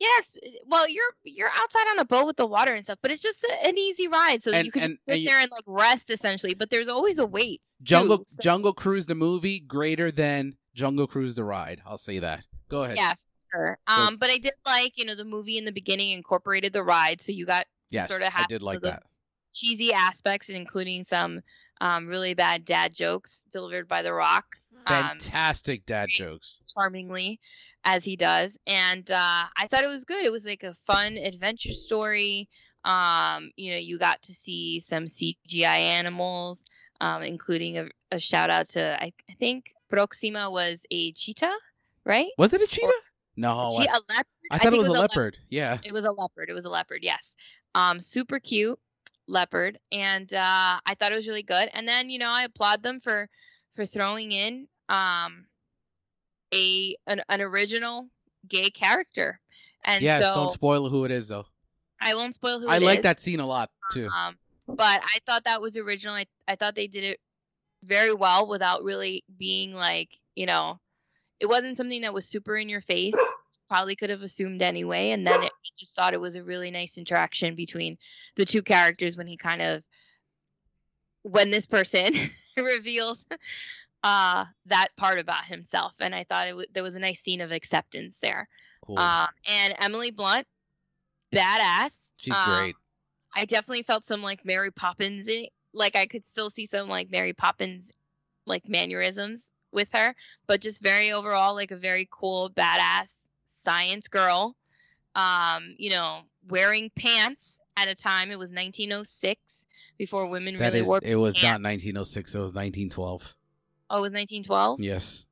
Yes, well, you're you're outside on a boat with the water and stuff, but it's just a, an easy ride, so And- you can and- sit and there and like rest essentially. But there's always a wait. Jungle too, so- Jungle Cruise the movie greater than Jungle Cruise the ride. I'll say that. Go ahead. Yeah, sure. Um, but I did like you know the movie in the beginning incorporated the ride, so you got yes, sort of had I did like that. Cheesy aspects, including some um really bad dad jokes delivered by The Rock. Um, Fantastic dad jokes. charmingly as he does and uh i thought it was good it was like a fun adventure story um you know you got to see some cgi animals um including a, a shout out to I, I think proxima was a cheetah right Was it a cheetah? No, a, che- I, a leopard I thought it was a think leopard. Yeah. it was a leopard. It was a leopard. Yes. Um, super cute leopard, and uh, I thought it was really good. And then you know I applaud them for for throwing in um a an, an original gay character. And yes. so don't spoil who it is though. I won't spoil who I like is, that scene a lot too. Um, but I thought that was original. I, I thought they did it very well without really being like, you know, it wasn't something that was super in your face. Probably could have assumed anyway. And then it, I just thought it was a really nice interaction between the two characters when he kind of, when this person revealed uh, that part about himself. And I thought it w- there was a nice scene of acceptance there. Cool. Um, and Emily Blunt, badass. She's um, great. I definitely felt some like Mary Poppins like I could still see some like Mary Poppins like mannerisms with her, but just very overall like a very cool badass science girl. Um, you know, wearing pants at a time it was 1906 before women That really is. wore It was pants. not 1906. It was 1912. Oh, it was 1912? Yes.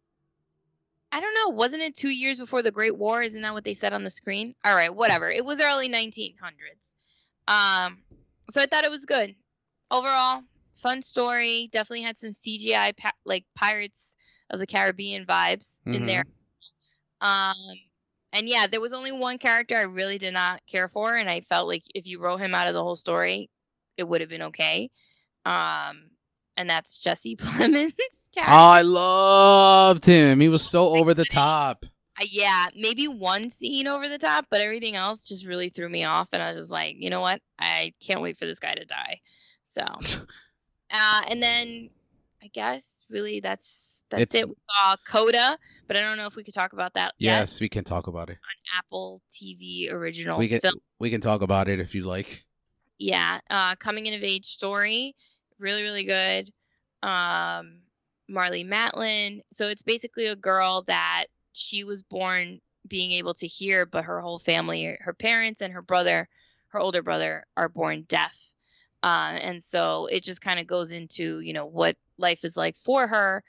I don't know. Wasn't it 2 years before the Great War? Isn't that what they said on the screen? All right, whatever. It was early 1900s. Um, so I thought it was good. Overall, fun story. Definitely had some CGI pa- like Pirates of the Caribbean vibes in Mhm. there. Um, and yeah, there was only one character I really did not care for, and I felt like if you wrote him out of the whole story, it would have been okay. Um, and that's Jesse Plemons' character. I loved him. He was so over the top. Uh, yeah, maybe one scene over the top, but everything else just really threw me off, and I was just like, you know what? I can't wait for this guy to die. So, uh, and then I guess really that's that's It's- it. We saw Coda, but I don't know if we could talk about that Yes, we can talk about it. on Apple TV original We can film. we can talk about it if you'd like. yeah, uh, coming in of age story, really really good. Um, Marlee Matlin. So it's basically a girl that she was born being able to hear, but her whole family, her parents and her brother, her older brother, are born deaf. Uh, and so it just kind of goes into you know what life is like for her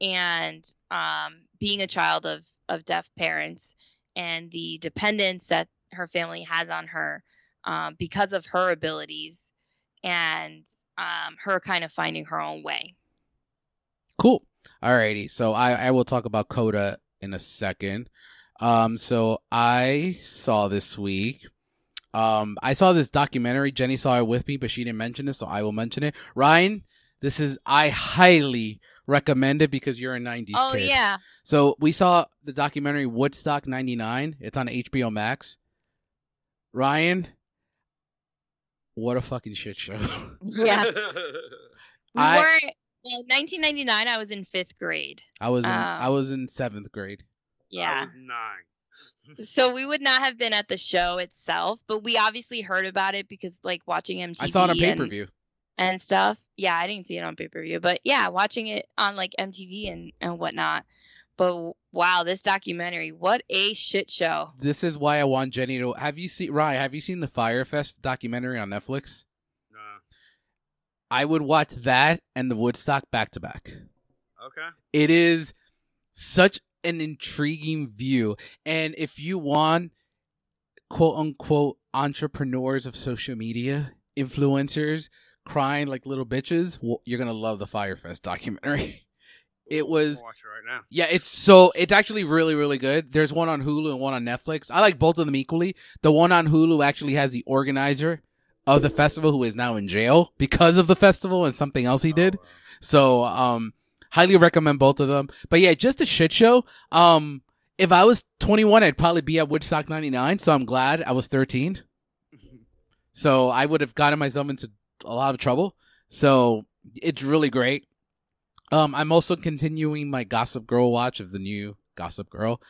and um, being a child of of deaf parents and the dependence that her family has on her um, because of her abilities and um, her kind of finding her own way. Cool. Alrighty. So I, I will talk about Coda in a second. Um, so I saw this week. Um, I saw this documentary. Jenny saw it with me, but she didn't mention it, so I will mention it. Ryan, this is I highly recommend it because you're a '90s Oh kid. yeah, So we saw the documentary Woodstock '99. It's on HBO Max. Ryan, what a fucking shit show. yeah. We I- were well, 1999. I was in fifth grade. I was in Um, I was in seventh grade. I Yeah. was nine. So we would not have been at the show itself, but we obviously heard about it because like watching MTV I saw it on pay-per-view and stuff. Yeah, I didn't see it on pay per view, but yeah, watching it on like MTV and and whatnot. But wow, this documentary, what a shit show! This is why I want Jenny to. Have you seen Rye? Have you seen the Fyre Fest documentary on Netflix? Nah. I would watch that and the Woodstock back to back. Okay. It is such an intriguing view, and if you want quote unquote entrepreneurs of social media, influencers crying like little bitches, well, you're gonna love the Fyre Fest documentary. It was watch it right now. Yeah, it's so it's actually really really good. There's one on Hulu and one on Netflix. I like both of them equally. The one on Hulu actually has the organizer of the festival who is now in jail because of the festival and something else he did. Oh, wow. So, um highly recommend both of them. But yeah, just a shit show. Um if I was 21, I'd probably be at Woodstock 99, so I'm glad I was 13. So I would have gotten myself into a lot of trouble. So it's really great. Um, I'm also continuing my Gossip Girl watch of the new Gossip Girl.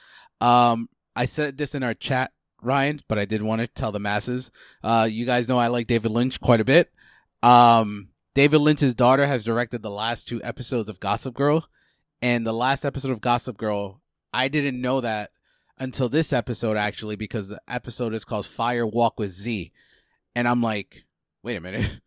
Um, I said this in our chat, Ryan, but I did want to tell the masses. Uh, you guys know I like David Lynch quite a bit. Um, David Lynch's daughter has directed the last two episodes of Gossip Girl, and the last episode of Gossip Girl, I didn't know that until this episode actually, because the episode is called Fire Walk with Z, and I'm like, wait a minute.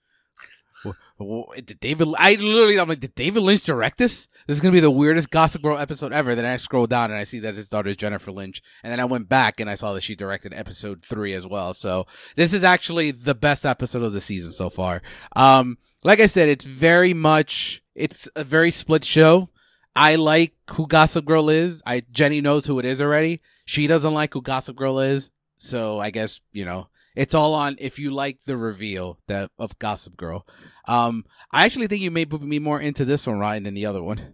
Did David? I literally, I'm like, did David Lynch direct this? This is gonna be the weirdest Gossip Girl episode ever. Then I scroll down and I see that his daughter is Jennifer Lynch, and then I went back and I saw that she directed episode three as well. So this is actually the best episode of the season so far. Um, like I said, it's very much, it's a very split show. I like who Gossip Girl is. I Jenny knows who it is already. She doesn't like who Gossip Girl is. So I guess you know it's all on if you like the reveal that of Gossip Girl. Um, I actually think you may put me more into this one, Ryan, than the other one.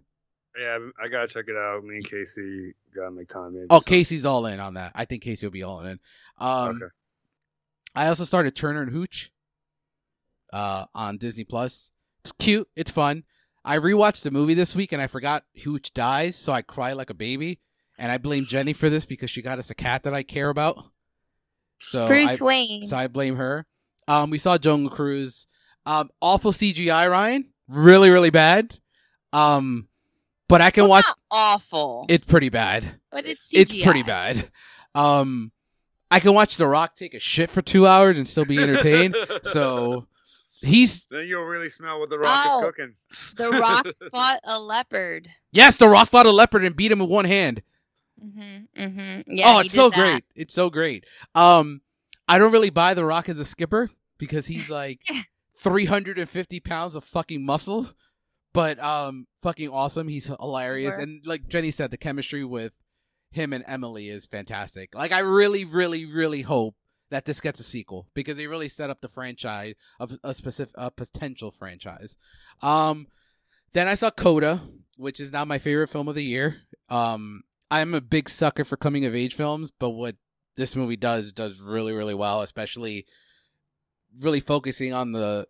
Yeah, I gotta check it out. Me and Casey gotta make time. Maybe Oh, so- Casey's all in on that. I think Casey will be all in. Um, okay. I also started Turner and Hooch uh, on Disney Plus. It's cute. It's fun. I rewatched the movie this week and I forgot Hooch dies, so I cry like a baby. And I blame Jenny for this because she got us a cat that I care about. So Bruce I, Wayne. so I blame her. Um, we saw Jungle Cruise. Um, awful CGI, Ryan. Really, really bad. Um, but I can Well, watch. not awful, It's pretty bad but it's CGI. it's pretty bad. Um, I can watch The Rock take a shit for two hours and still be entertained. so he's then you'll really smell what the rock Oh. is cooking. The Rock fought a leopard. yes, The Rock fought a leopard and beat him with one hand. Mhm. mm-hmm. Yeah. oh, it's so that. great! It's so great. Um, I don't really buy The Rock as a skipper because he's like three hundred and fifty pounds of fucking muscle, but um, fucking awesome. He's hilarious, Sure. and like Jenny said, the chemistry with him and Emily is fantastic. Like, I really, really, really hope that this gets a sequel because they really set up the franchise of a specific, a potential franchise. Um, then I saw Coda, which is now my favorite film of the year. Um, I'm a big sucker for coming of age films, but what this movie does does really, really well, especially really focusing on the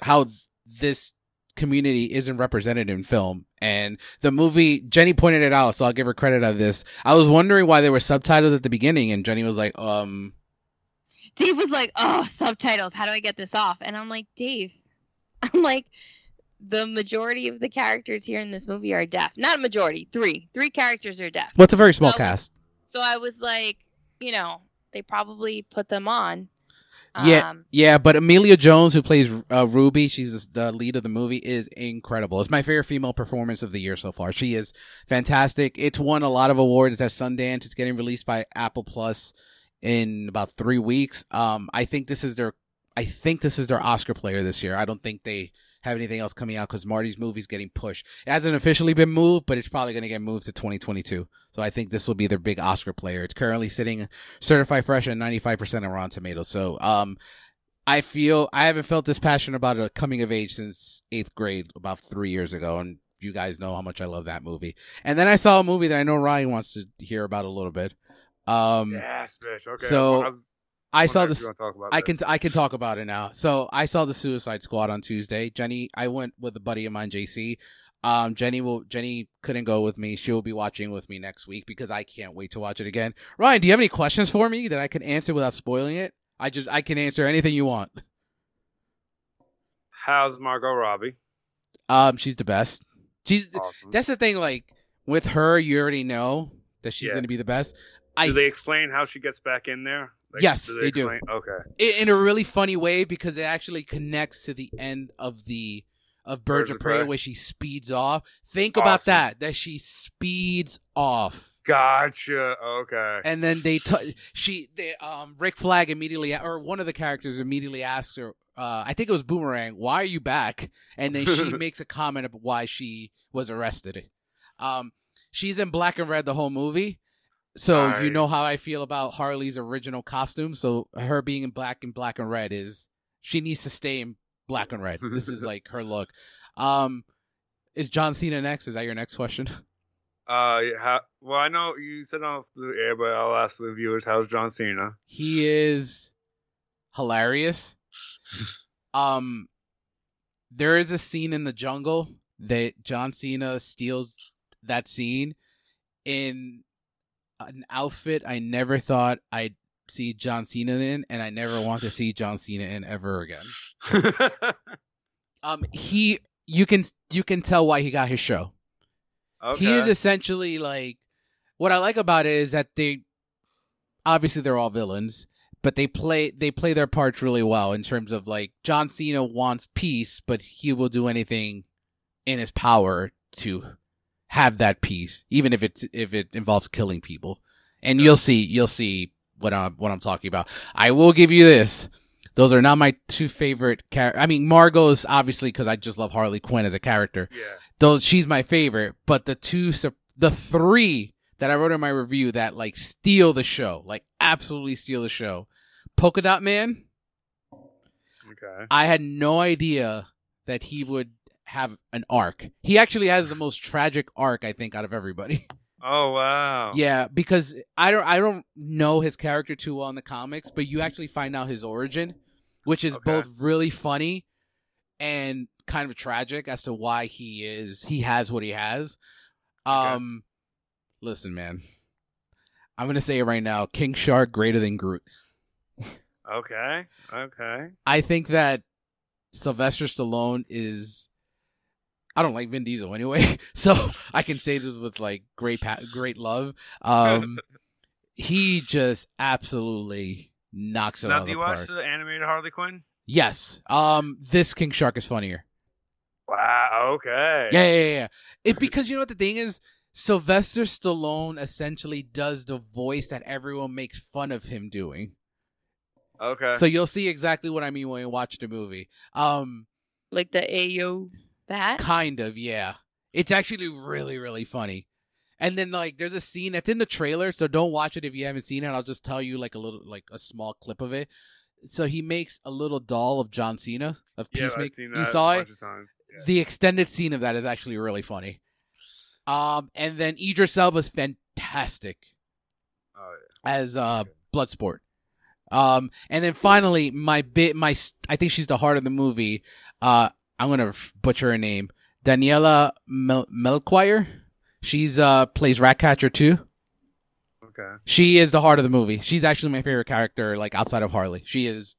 how this community isn't represented in film. And the movie, Jenny pointed it out, so I'll give her credit on this. I was wondering why there were subtitles at the beginning, and Jenny was like, um, Dave was like, "Oh, subtitles. How do I get this off?" And I'm like, "Dave, I'm like, the majority of the characters here in this movie are deaf. Not a majority, three. Three characters are deaf. What's a very small So- cast? So I was like, you know, they probably put them on. Yeah. Um, Yeah, but Emilia Jones, who plays uh, Ruby, she's the lead of the movie, is incredible. It's my favorite female performance of the year so far. She is fantastic. It's won a lot of awards. It's at Sundance. It's getting released by Apple Plus in about three weeks. Um, I think this is their, I think this is their Oscar player this year. I don't think they have anything else coming out because Marty's movie's getting pushed. It hasn't officially been moved, but it's probably going to get moved to 2022. So I think this will be their big Oscar player. It's currently sitting certified fresh at 95% on Rotten Tomatoes. So, um, I feel I haven't felt this passionate about a coming of age since eighth grade about three years ago, and you guys know how much I love that movie. And then I saw a movie that I know Ryan wants to hear about a little bit. Um, yes, bitch. Okay. so, I, saw this. you wanna talk about I can. I can talk about it now. So I saw the Suicide Squad on Tuesday. Jenny, I went with a buddy of mine, JC. Um, Jenny will Jenny couldn't go with me. She'll be watching with me next week because I can't wait to watch it again. Ryan, do you have any questions for me that I can answer without spoiling it? I just I can answer anything you want. How's Margot Robbie? Um, she's the best. She's Awesome. that's the thing. Like with her, you already know that she's Yeah. going to be the best. I do they explain how she gets back in there? Like, Yes, they do. explain? Okay. i- in a really funny way because it actually connects to the end of the of Birds, of Prey, where she speeds off. Think about that. That she speeds off. Gotcha. Okay. And then they t- she they um Rick Flag immediately or one of the characters immediately asks her uh I think it was Boomerang, "Why are you back?" And then she makes a comment about why she was arrested. Um she's in black and red the whole movie. So you know how I feel about Harley's original costume. So her being in black and black and red is she needs to stay in black and red. This is like her look. Um is John Cena next? Is that your next question? Uh, how, well, I know you said off the air, but I'll ask the viewers, how's John Cena? He is hilarious. Um, there is a scene in the jungle that John Cena steals that scene in an outfit I never thought I'd see John Cena in, and I never want to see John Cena in ever again. Um, he you can you can tell why he got his show. okay. He is essentially like what I like about it is that they obviously they're all villains, but they play they play their parts really well in terms of like John Cena wants peace, but he will do anything in his power to have that peace, even if it if it involves killing people. And you'll see you'll see what I'm what I'm talking about. I will give you this. Those are not my two favorite char- I mean, Margot's obviously because I just love Harley Quinn as a character yeah. those she's my favorite but the two the three that i wrote in my review that like steal the show like absolutely steal the show polka dot man Okay. i had no idea that he would have an arc he actually has the most tragic arc i think out of everybody Oh wow. yeah because i don't i don't know his character too well in the comics but you actually find out his origin which is Okay. both really funny and kind of tragic as to why he is he has what he has um listen man i'm gonna say it right now king shark greater than groot Okay. Okay. i think that sylvester stallone is i don't like vin diesel anyway so i can say this with like great pa- great love um he just absolutely knocks it now, out do of the you watch the animated Harley Quinn? yes um this king shark is funnier Wow. Okay. Yeah, yeah, yeah, yeah. It because you know what the thing is, Sylvester Stallone essentially does the voice that everyone makes fun of him doing. Okay. So you'll see exactly what I mean when you watch the movie. Um, like the Ayo that. kind of, yeah. It's actually really, really funny. And then like there's a scene that's in the trailer, so don't watch it if you haven't seen it. I'll just tell you like a little like a small clip of it. So he makes a little doll of John Cena of yeah, I've Peacemaker. seen that You saw it? bunch of times. Yeah. the extended scene of that is actually really funny. Um, and then Idris Elba's fantastic Oh, as uh Bloodsport. Um, and then finally, my bit, my I think she's the heart of the movie. Uh, I'm gonna butcher her name, Daniela Mel- Melchior. She's uh plays Ratcatcher too. Okay. She is the heart of the movie. She's actually my favorite character, like outside of Harley. She is.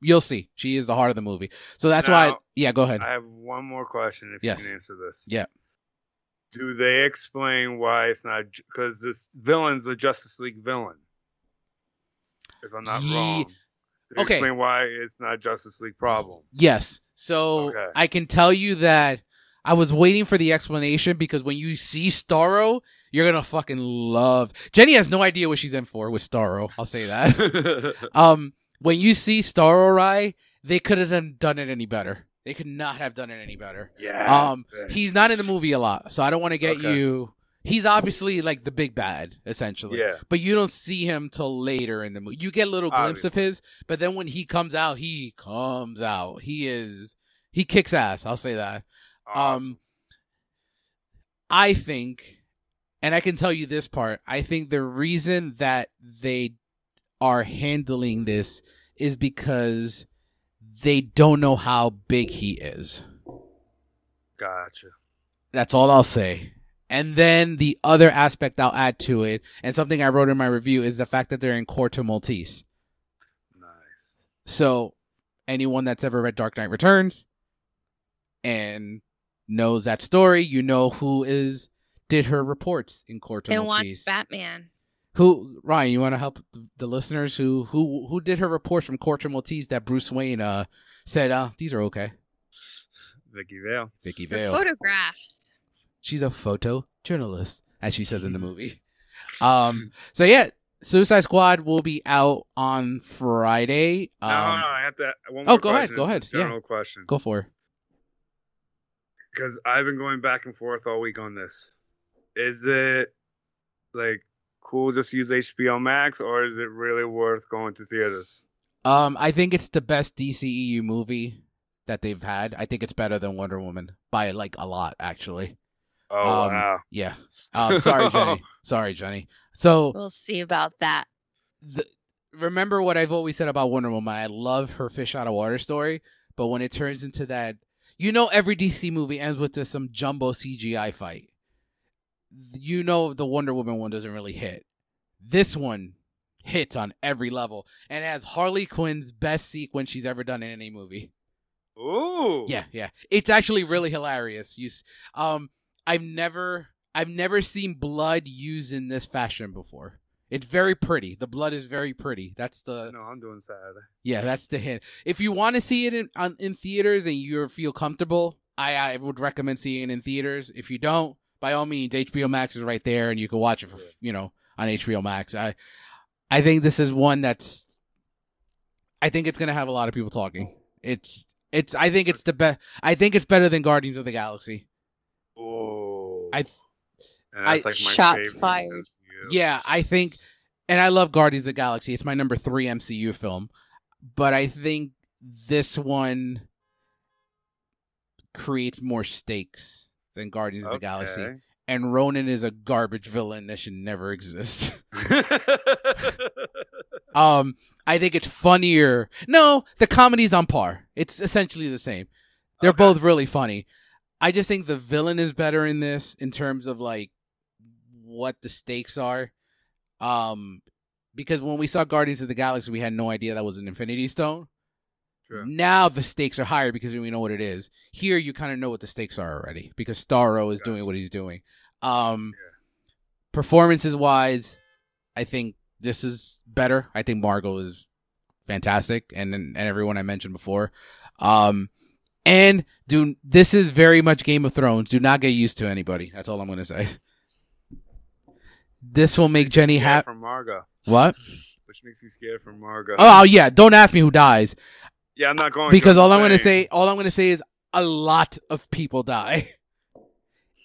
You'll see. She is the heart of the movie. So that's why. Now, Yeah, go ahead. I have one more question. If Yes. you can answer this. Yeah. Do they explain why it's not? Because this villain's a Justice League villain. If I'm not Ye- wrong. They Okay. Explain why it's not Justice League problem. Yes. So Okay. I can tell you that I was waiting for the explanation because when you see Starro, you're gonna fucking love. Jenny has no idea what she's in for with Starro. I'll say that. um, when you see Starro Rai, they could have done, it any better. They could not have done it any better. yeah. Um, he's not in the movie a lot, so I don't want to get Okay. you. He's obviously like the big bad, essentially. Yeah. But you don't see him till later in the movie. You get a little glimpse of his, but then when he comes out, he comes out. He is he kicks ass. I'll say that. Awesome. Um, I think, and I can tell you this part. I think the reason that they are handling this is because they don't know how big he is. gotcha. That's all I'll say. And then the other aspect I'll add to it, and something I wrote in my review, is the fact that they're in Corto Maltese. Nice. So, anyone that's ever read Dark Knight Returns and knows that story, you know who is did her reports in Corto and watch Batman. who Ryan? You want to help the- the listeners who who who did her reports from Corto Maltese that Bruce Wayne uh said uh these are okay. Vicky Vale. Vicky The Vale. photographs. She's a photo journalist, as she says in the movie. Um, so yeah, Suicide Squad will be out on Friday. Um, no, no, I have to. One oh, more Oh, go ahead, go ahead, yeah. General question. go for it. Because I've been going back and forth all week on this. Is it like cool just to use HBO Max, or is it really worth going to theaters? Um, I think it's the best DCEU movie that they've had. I think it's better than Wonder Woman by like a lot, actually. Oh Um, wow. Yeah. Um, sorry, Jenny. sorry, Johnny. So We'll see about that. the, remember what I've always said about Wonder Woman. I love her fish out of water story, but when it turns into that, you know, every DC movie ends with just some jumbo CGI fight. You know, the Wonder Woman one doesn't really hit. This one hits on every level and has Harley Quinn's best sequence she's ever done in any movie. Ooh. Yeah, yeah. It's actually really hilarious. You, um, I've never, I've never seen blood used in this fashion before. It's very pretty. The blood is very pretty. That's the No, I'm doing Saturday. yeah. That's the hint. If you want to see it in on, in theaters and you feel comfortable, I I would recommend seeing it in theaters. If you don't, by all means, HBO Max is right there, and you can watch it for you know on HBO Max. I I think this is one that's. I think it's gonna have a lot of people talking. It's it's. I think it's the best. I think it's better than Guardians of the Galaxy. Oh. I- And that's I- like my Shots favorite fired. MCU. Yeah, I think, and I love Guardians of the Galaxy. It's my number three MCU film, but I think this one creates more stakes than Guardians of the Galaxy. And Ronan is a garbage villain that should never exist. um, I think it's funnier. No, the comedy's on par. It's essentially the same. They're Okay. both really funny. I just think the villain is better in this in terms of like what the stakes are. Um, because when we saw Guardians of the Galaxy, we had no idea that was an Infinity Stone. True. Now the stakes are higher because we know what it is. Here, you kind of know what the stakes are already because Starro is doing what he's doing. Um, Yeah. performances wise, I think this is better. I think Margot is fantastic, and and everyone I mentioned before. Um, and do this is very much Game of Thrones. Do not get used to anybody. That's all I'm gonna say. This will make Jenny happy. From Margot. What? Which makes me scared from Margot. Oh, oh yeah! Don't ask me who dies Yeah, I'm not going. because all I'm gonna say, all I'm gonna say is a lot of people die.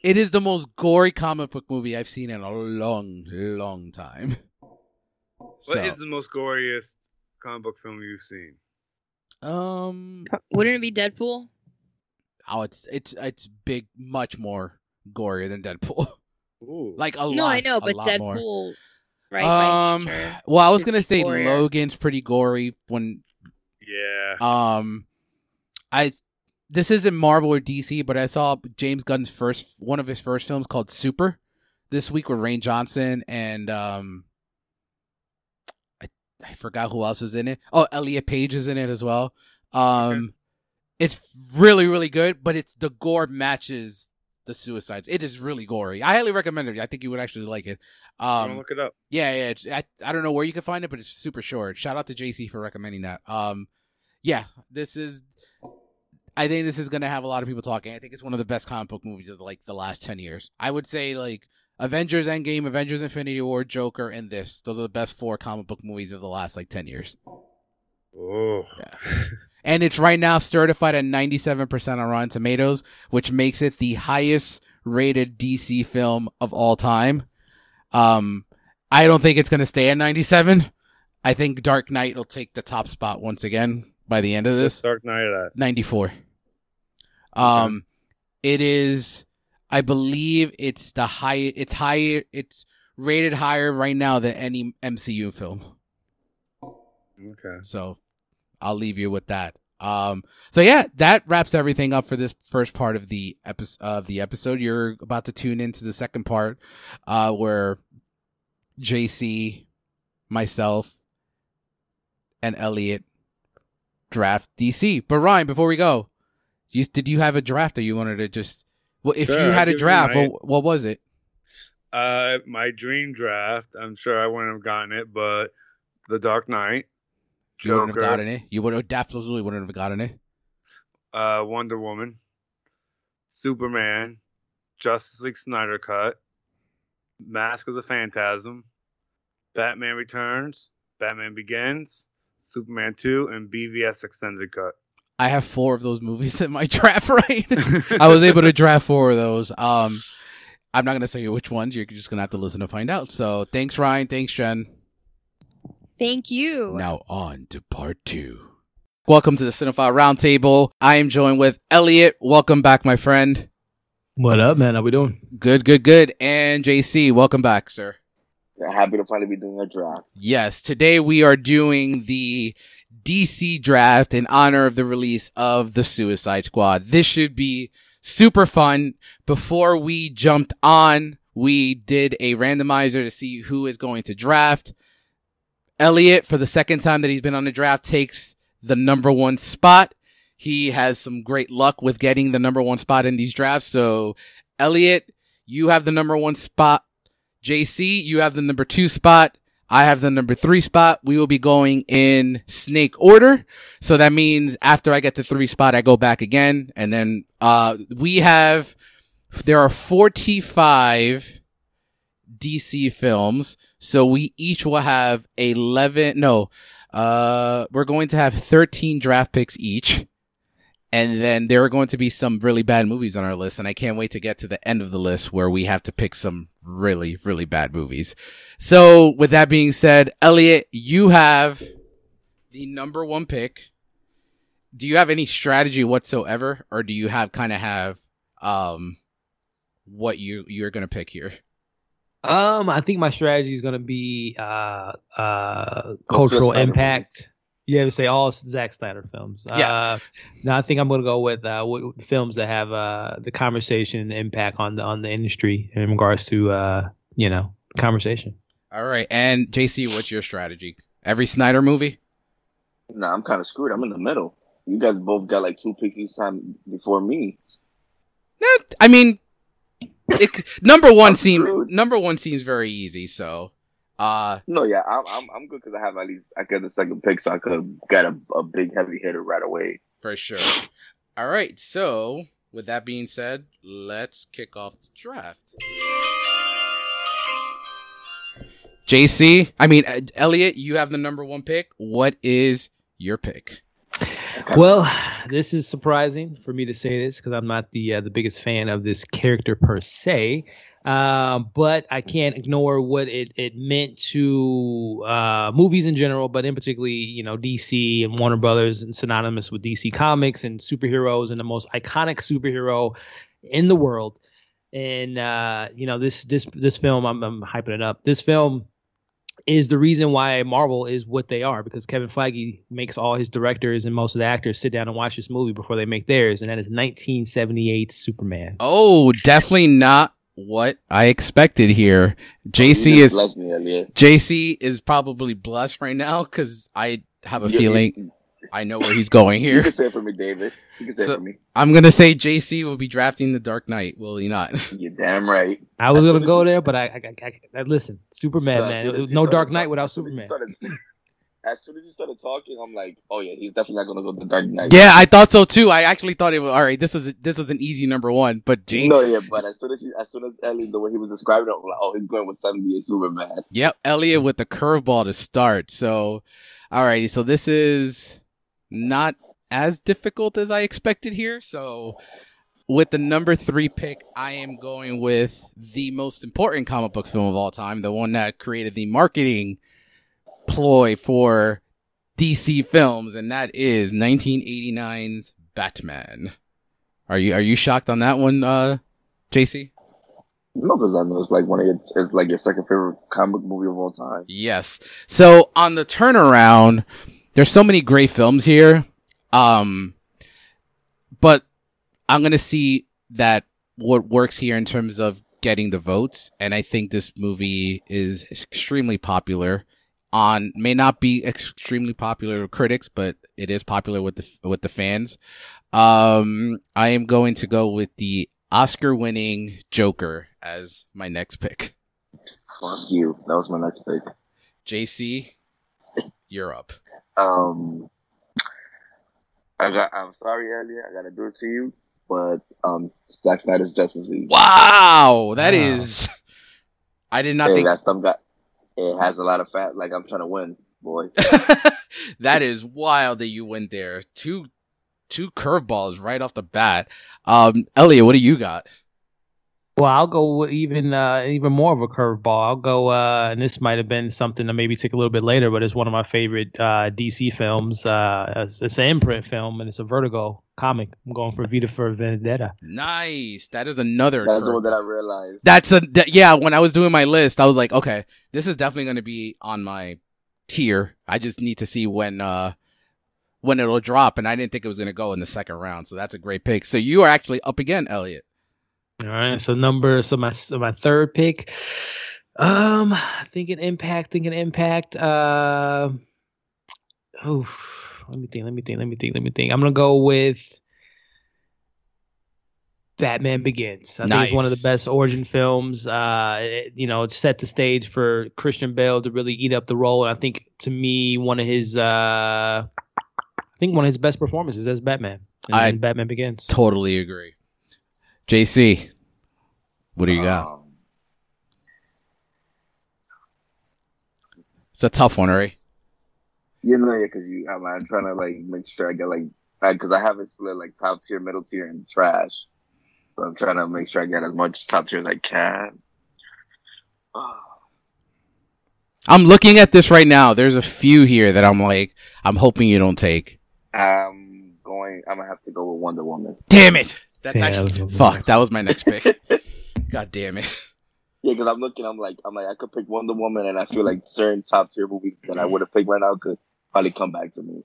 It is the most gory comic book movie I've seen in a long, long time. What is So, the most goriest comic book film you've seen? Um, Wouldn't it be Deadpool? oh, it's it's it's big, much more gory than Deadpool. Ooh. like a lot. no, I know, but lot more. Deadpool, right? Um, nature. well, I was gonna say gorier. Logan's pretty gory when yeah. Um, I this isn't Marvel or DC, but I saw James Gunn's first one of his first films called Super this week with Rain Johnson and um I forgot who else is in it. Oh, Elliot Page is in it as well. Um, it's really really good, but it's the gore matches the suicides. It is really gory. I highly recommend it. I think you would actually like it. I'm Um, look it up. yeah, yeah. It's, I I don't know where you can find it, but it's super short. Shout out to JC for recommending that. Um, yeah, this is. I think this is gonna have a lot of people talking. I think it's one of the best comic book movies of like the last ten years. I would say like Avengers Endgame, Avengers Infinity War, Joker, and this. Those are the best four comic book movies of the last like ten years. Oh, Yeah. And it's right now certified at ninety seven percent on Rotten Tomatoes, which makes it the highest rated DC film of all time. Um, I don't think it's gonna stay at ninety seven. I think Dark Knight will take the top spot once again by the end of this. Dark Knight at 94. Um, it is, I believe it's the high, it's higher, it's rated higher right now than any MCU film. okay. So I'll leave you with that. Um, so yeah, that wraps everything up for this first part of the episode of the episode. You're about to tune into the second part, uh, where JC, myself, and Elliot draft DC. But Ryan, before we go, you, did you have a draft or you wanted to just? Well, if Sure, you I'll had a draft, my- what, what was it? Uh, my dream draft. I'm sure I wouldn't have gotten it, but The Dark Knight, You wouldn't have gotten it. You would have definitely wouldn't have gotten it. uh, Wonder Woman, Superman, Justice League Snyder Cut, Mask of the Phantasm, Batman Returns, Batman Begins, Superman 2, and BVS Extended Cut. I have four of those movies in my draft. Right, I was able to draft four of those. Um, I'm not gonna say which ones. You're just gonna have to listen to find out. So thanks, Ryan. Thanks, Jen. Thank you. Now on to part two. Welcome to the Cinephile Roundtable. I am joined with Elliot. Welcome back, my friend. What up, man? How we doing? Good, good, good. And JC, welcome back, sir. Happy to finally be doing a draft. Yes, today we are doing the DC draft in honor of the release of the Suicide Squad. This should be super fun. Before we jumped on, we did a randomizer to see who is going to draft. Elliot, for the second time that he's been on the draft, takes the number one spot. He has some great luck with getting the number one spot in these drafts. So, Elliot, you have the number one spot. JC, you have the number two spot. I have the number three spot. We will be going in snake order. So that means after I get the three spot, I go back again. And then, uh, we have, there are 45 DC films. So we each will have 11, no, uh, we're going to have 13 draft picks each. And then there are going to be some really bad movies on our list. And I can't wait to get to the end of the list where we have to pick some really, really bad movies. So with that being said, Elliot, you have the number one pick. Do you have any strategy whatsoever? Or do you have kind of have, um, what you, you're going to pick here? Um, I think my strategy is gonna be uh uh Go for the cultural Snyder impact. Movies. Yeah, to say all Zack Snyder films. Yeah. Uh, no, I think I'm gonna go with uh with films that have uh the conversation and impact on the on the industry in regards to uh you know conversation. All right. And JC, what's your strategy? Every Snyder movie? Nah, I'm kind of screwed. I'm in the middle. You guys both got like two picks each time before me. Nah, I mean, it, number one seems number one seems very easy. So, uh, No, yeah, I'm I'm, I'm good because I have at least I got the second pick, so I could have got a, a big heavy hitter right away. for sure. All right. So, with that being said, let's kick off the draft. JC, I mean Elliot, you have the number one pick. What is your pick? Well, this is surprising for me to say this because I'm not the uh, the biggest fan of this character per se. Um, but I can't ignore what it, it meant to uh, movies in general, but in particularly, you know, DC and Warner Brothers and synonymous with DC Comics and superheroes and the most iconic superhero in the world. And uh, you know, this this this film, I'm, I'm hyping it up. This film is the reason why Marvel is what they are because Kevin Feige makes all his directors and most of the actors sit down and watch this movie before they make theirs, and that is 1978 Superman. Oh, definitely not what I expected here. JC You just is me, JC is probably blessed right now because I have a You- feeling You, I know where he's going here. you can say it for me, David. You can say So- it for me. I'm gonna say JC will be drafting the Dark Knight. Will he not? You're damn right. I was As gonna go you- there, but I, I, I, I listen. Superman, As man. It was no Dark Knight talk- without as soon as you Superman. started- As soon as you started talking, I'm like, oh yeah, he's definitely not gonna go the Dark Knight. yeah, I thought so too. I actually thought it was all right. This is this was an easy number one, but Jane. No, yeah, but as soon as he, as soon as Ellie, the way he was describing it, I'm like, oh, he's going with 78 Superman. Yep, Elliot with the curveball to start. So, all righty, So this is not as difficult as I expected here. So, with the number three pick, I am going with the most important comic book film of all time, the one that created the marketing ploy for DC films, and that is 1989's Batman. Are you are you shocked on that one, uh, JC? No, because I know it's like one of it's, it's like your second favorite comic movie of all time. Yes. So on the turnaround, there's so many great films here. Um, but I'm going to see that what works here in terms of getting the votes. And I think this movie is extremely popular on, may not be extremely popular with critics, but it is popular with the, with the fans. Um, I am going to go with the Oscar winning Joker as my next pick. Fuck you. That was my next pick. JC, you're up. Um, I got. I'm sorry, Elliot. I gotta do it to you, but um, Zack Snyder's Justice League. Wow, that Wow. is. I did not Hey, think that stuff got. It has a lot of fat. Like I'm trying to win, boy. that is wild that you went there. Two, two curveballs right off the bat. Um, Elliot, what do you got? Well, I'll go even uh, even more of a curveball. I'll go, uh, and this might have been something to maybe take a little bit later, but it's one of my favorite uh, DC films. Uh, it's, it's an imprint film, and it's a Vertigo comic. I'm going for V for Vendetta. Nice. That is another. That's the one that I realized. That's a that- yeah. When I was doing my list, I was like, okay, this is definitely going to be on my tier. I just need to see when uh when it'll drop, and I didn't think it was going to go in the second round. So that's a great pick. So you are actually up again, Elliot. All right, so number, so my so my third pick, um, thinking impact, thinking impact. Uh, oh, let me think, let me think, let me think, let me think. I'm gonna go with Batman Begins. I think it's one of the best origin films. Uh, it- you know, it set the stage for Christian Bale to really eat up the role, and I think to me one of his, uh, I think one of his best performances as Batman. in- I- Batman Begins. Totally agree. JC, what do you got? Um, It's a tough one, right? you know, yeah, because you, I'm, I'm trying to like make sure I get like, because I have it split like top tier, middle tier, and trash. So I'm trying to make sure I get as much top tier as I can. I'm looking at this right now. There's a few here that I'm like, I'm hoping you don't take. I'm going. I'm gonna have to go with Wonder Woman. Damn it! That's Yeah, that actually was- fuck. That was my next pick. God damn it. Yeah, because I'm looking. I'm like, I'm like, I could pick Wonder Woman, and I feel like certain top tier movies that I would have picked right now could probably come back to me.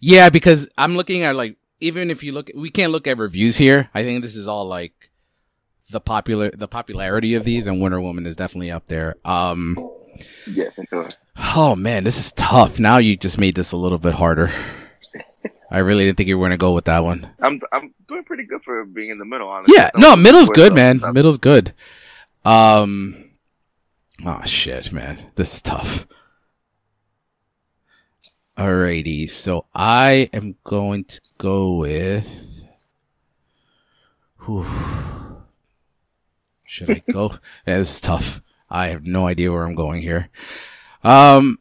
Yeah, because I'm looking at like even if you look, we can't look at reviews here. I think this is all like the popular the popularity of these, and Wonder Woman is definitely up there. Um, Yeah, for sure. oh man, this is tough. Now you just made this a little bit harder. I really didn't think you were gonna go with that one. I'm I'm doing pretty good for being in the middle. Honestly. Yeah, no, middle's good, man. Middle's good. Um, oh shit, man, this is tough. Alrighty, so I am going to go with. Whew. Should I go? yeah, this is tough. I have no idea where I'm going here. Um,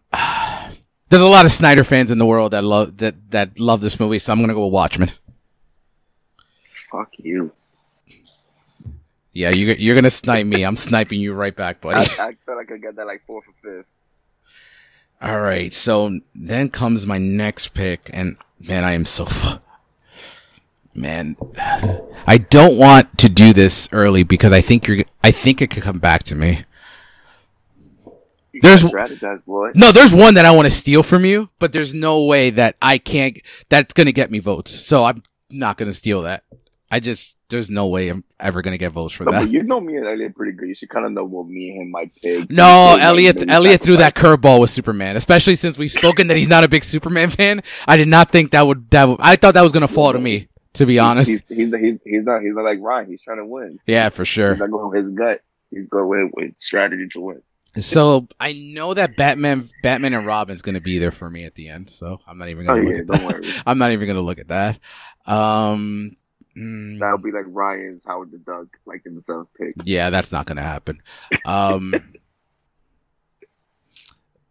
there's a lot of Snyder fans in the world that love that that love this movie, so I'm gonna go with Watchmen. Fuck you. Yeah, you, you're gonna snipe me. I'm sniping you right back, I, buddy. I thought I could get that like fourth or fifth. All right, so then comes my next pick, and man, I am so. F- man, I don't want to do this early because I think you're. I think it could come back to me. You There's- boy. No, there's one that I want to steal from you, but there's no way that I can't. That's gonna get me votes, so I'm not gonna steal that. I just there's no way I'm ever gonna get votes for No, that. you know me and Elliot pretty good. You should kind of know what me and him might pick. No, Elliot. Elliot threw that curveball with Superman, especially since we've spoken that he's not a big Superman fan. I did not think that would that. Would, I thought that was gonna fall to me, to be honest. he's, he's, he's, he's not he's not like Ryan. He's trying to win. yeah, for sure. He's not going with his gut. He's going with, with strategy to win. So I know that Batman, Batman and Robin's gonna be there for me at the end. So I'm not even Oh gonna look yeah, at that. I'm not even gonna look at that. Um, mm, That'll be like Ryan's Howard the Duck, like in the seventh pick. yeah, that's not gonna happen. Um,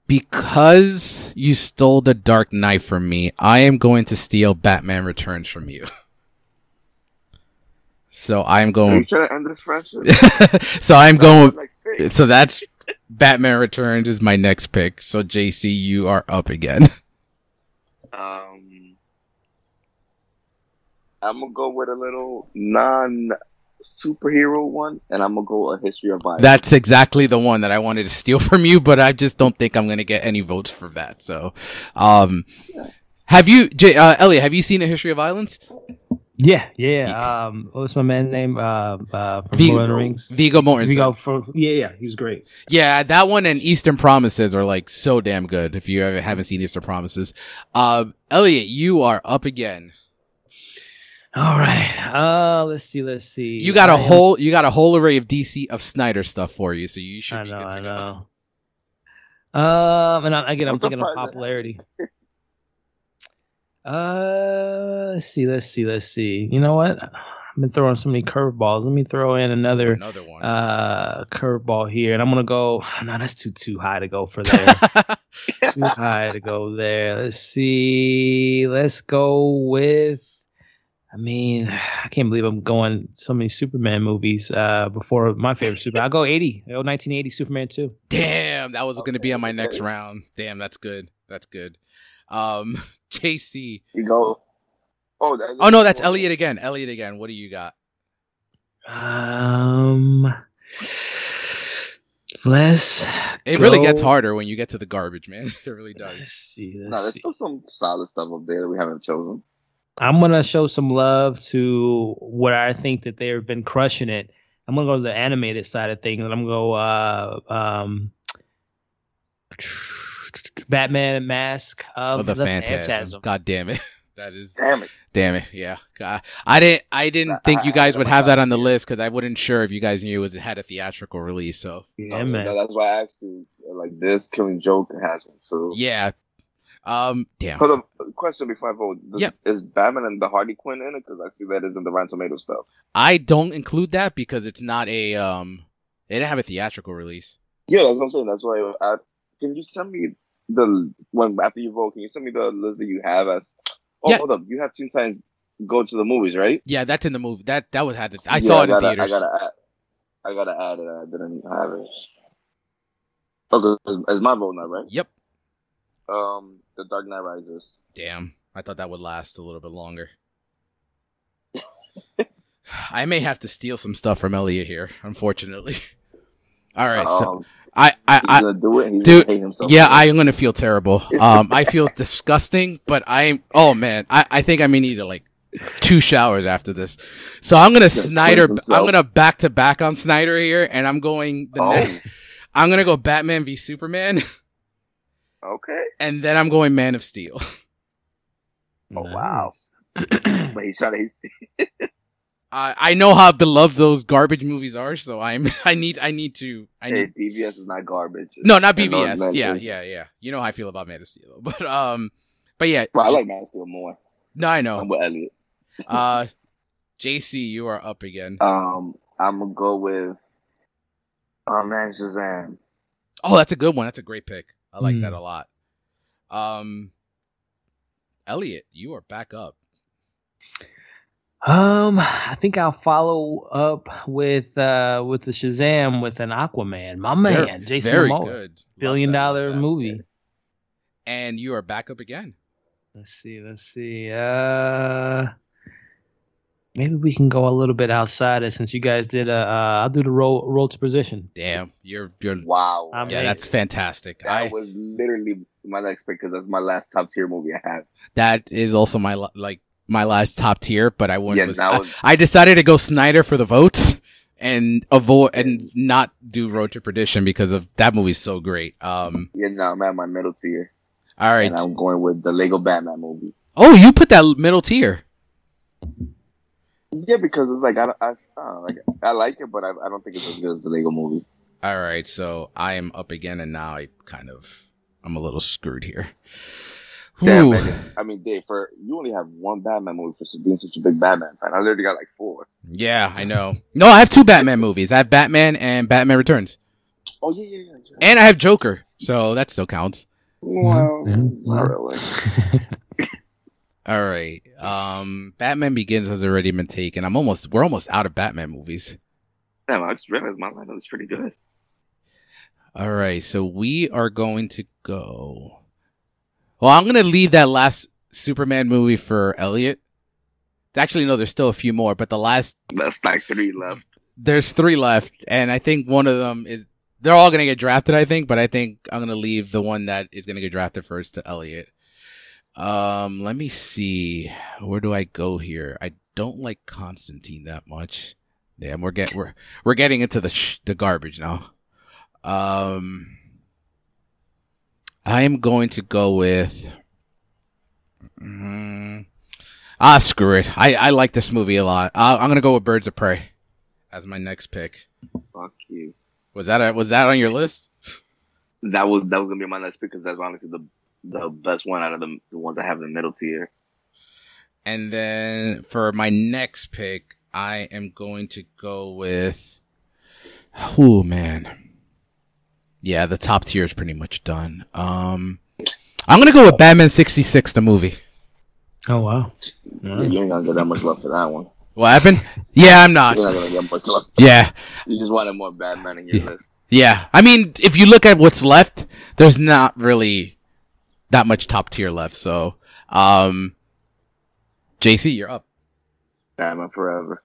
because you stole the Dark Knight from me, I am going to steal Batman Returns from you. So I'm Are you going. trying to end this friendship? so I'm going. Next. So that's Batman Returns is my next pick. So JC, you are up again. Um, I'm gonna go with a little non superhero one, and I'm gonna go a history of violence. That's exactly the one that I wanted to steal from you, but I just don't think I'm going to get any votes for that. So, um, have you, J- uh, Elliot, have you seen A History of Violence? Yeah, yeah. Um, what was my man's name? Uh, uh, from Viggo. Lord of the Rings. Viggo Mortensen. Viggo for yeah, yeah. He was great. Yeah, that one and Eastern Promises are like so damn good. If you ever haven't seen Eastern Promises, um, Elliot, you are up again. All right. Uh, let's see. Let's see. You got a I am- whole, you got a whole array of DC of Snyder stuff for you, so you should I be know. good to I go. know. Um, and I, again, I'm I'm thinking of surprised that- popularity. Uh, let's see. Let's see. Let's see. You know what? I've been throwing so many curveballs. Let me throw in another Another one. uh curveball here, and I'm gonna go. No, that's too too high to go for there. too high to go there. Let's see. Let's go with. I mean, I can't believe I'm going so many Superman movies uh, before my favorite Superman. I'll go 80. I'll go 1980 Superman 2. Damn, that was going to be on my next round. Damn, that's good. That's good. Um, JC. You go. Oh, that, Oh no, that's Elliot again. Elliot again. What do you got? Um, let's. It really gets harder when you get to the garbage, man. It really Let's does. see. No, Let's there's see. still some solid stuff up there that we haven't chosen. I'm gonna show some love to where I think that they've been crushing it. I'm gonna go to the animated side of things, and I'm gonna go uh, um, Batman and Mask of Oh, the, the, phantasm. Phantasm. God damn it. That is Damn it. damn it. Yeah. God. I didn't I didn't I- think you guys I would have that on the it. list because I wasn't sure if you guys knew it had a theatrical release. So Yeah, so man. that's why I asked you. Like this, Killing Joke has one. too. yeah. Um. Damn. For the question before I vote, does, Yep. is Batman and the Harley Quinn in it? Because I see that is in the Rotten Tomato stuff. I don't include that because it's not a um. It didn't have a theatrical release. Yeah, that's what I'm saying. That's why. I, can you send me the when after you vote? Can you send me the list that you have as? Oh, Yeah. hold up. You have Teen Titans go to the movies, right? Yeah, that's in the movie. That that was had. The, I Yeah, saw it in gotta, theaters. I gotta add. I gotta add it. I didn't have it. Okay, it's, it's my vote now, right? Yep. Um, The Dark Knight Rises. Damn, I thought that would last a little bit longer. I may have to steal some stuff from Elliot here, unfortunately. All right, so um, I, I, he's I do it. He's dude, hate himself. yeah. I am gonna feel terrible. Um, I feel disgusting, but I'm. Oh man, I, I think I may need to like two showers after this. So I'm gonna Snyder. I'm gonna back to back on Snyder here, and I'm going the Oh. next. I'm gonna go Batman v Superman, Okay. and then I'm going Man of Steel. Oh, wow. But he's trying to. He's, I I know how beloved those garbage movies are, so I'm I need I need to I hey, need BVS is not garbage. no not And North BVS Atlantic. yeah yeah yeah you know how I feel about Man of Steel but um but yeah Well, I like Man of Steel more. no I know. I'm know with Elliot. uh JC you are up again Um, I'm gonna go with. Oh man, Shazam. oh that's a good one that's a great pick I like Hmm. that a lot um Elliot you are back up Um, I think I'll follow up with uh with the Shazam with an Aquaman. My Very- man, Jason very Momoa. good Love Billion that, love dollar that. movie. and you are back up again Let's see, let's see. Uh maybe we can go a little bit outside it since you guys did uh, uh I'll do the roll Road to Perdition. damn you're you're Wow. I'm yeah Amazing. that's fantastic that I was literally my next pick because that's my last top tier movie I have. that is also my like my last top tier, but I went. Yeah, that I, was- I decided to go Snyder for the vote and avoid and not do Road to Perdition because of that movie's so great. Um, Yeah, no, I'm at my middle tier, all right. and I'm going with the Lego Batman movie. Oh, you put that middle tier. Yeah, because it's like I, I, I like I like it, but I, I don't think it's as good as the Lego movie. All right, so I am up again, and now I kind of I'm a little screwed here. Damn, Whew. man. I mean, Dave, for you only have one Batman movie for being such a big Batman fan. I literally got like four. Yeah, I know. No, I have two Batman movies. I have Batman and Batman Returns, Oh yeah, yeah, yeah. yeah. and I have Joker, so that still counts. Well, Mhm. not really. All right. Um, Batman Begins has already been taken. I'm almost we're almost out of Batman movies. Damn, I just realized my lineup is pretty good. All right, so we are going to go. Well, I'm going to leave that last Superman movie for Elliot. Actually, no, there's still a few more, but the last That's like three left. there's three left, and I think one of them is they're all gonna get drafted. I think, but I think I'm gonna leave the one that is gonna get drafted first to Elliot. Um, let me see. Where do I go here? I don't like Constantine that much. Damn, we're get we're we're getting into the sh- the garbage now. Um, I am going to go with. Mm, ah, screw it. I I like this movie a lot. I, I'm gonna go with Birds of Prey as my next pick. Fuck you. Was that a, was that on your list? That was that was gonna be my last pick because that's honestly the the best one out of the the ones I have in the middle tier. And then for my next pick, I am going to go with. Oh man, yeah, the top tier is pretty much done. Um, I'm gonna go with Batman '66, the movie. oh wow. Yeah, you ain't gonna get that much love for that one. What happened? Yeah, I'm not. You're not gonna get much love. Yeah, You just wanted more Batman in your Yeah. list. yeah. I mean, if you look at what's left, there's not really that much top tier left. So, um, JC, you're up. Batman Forever.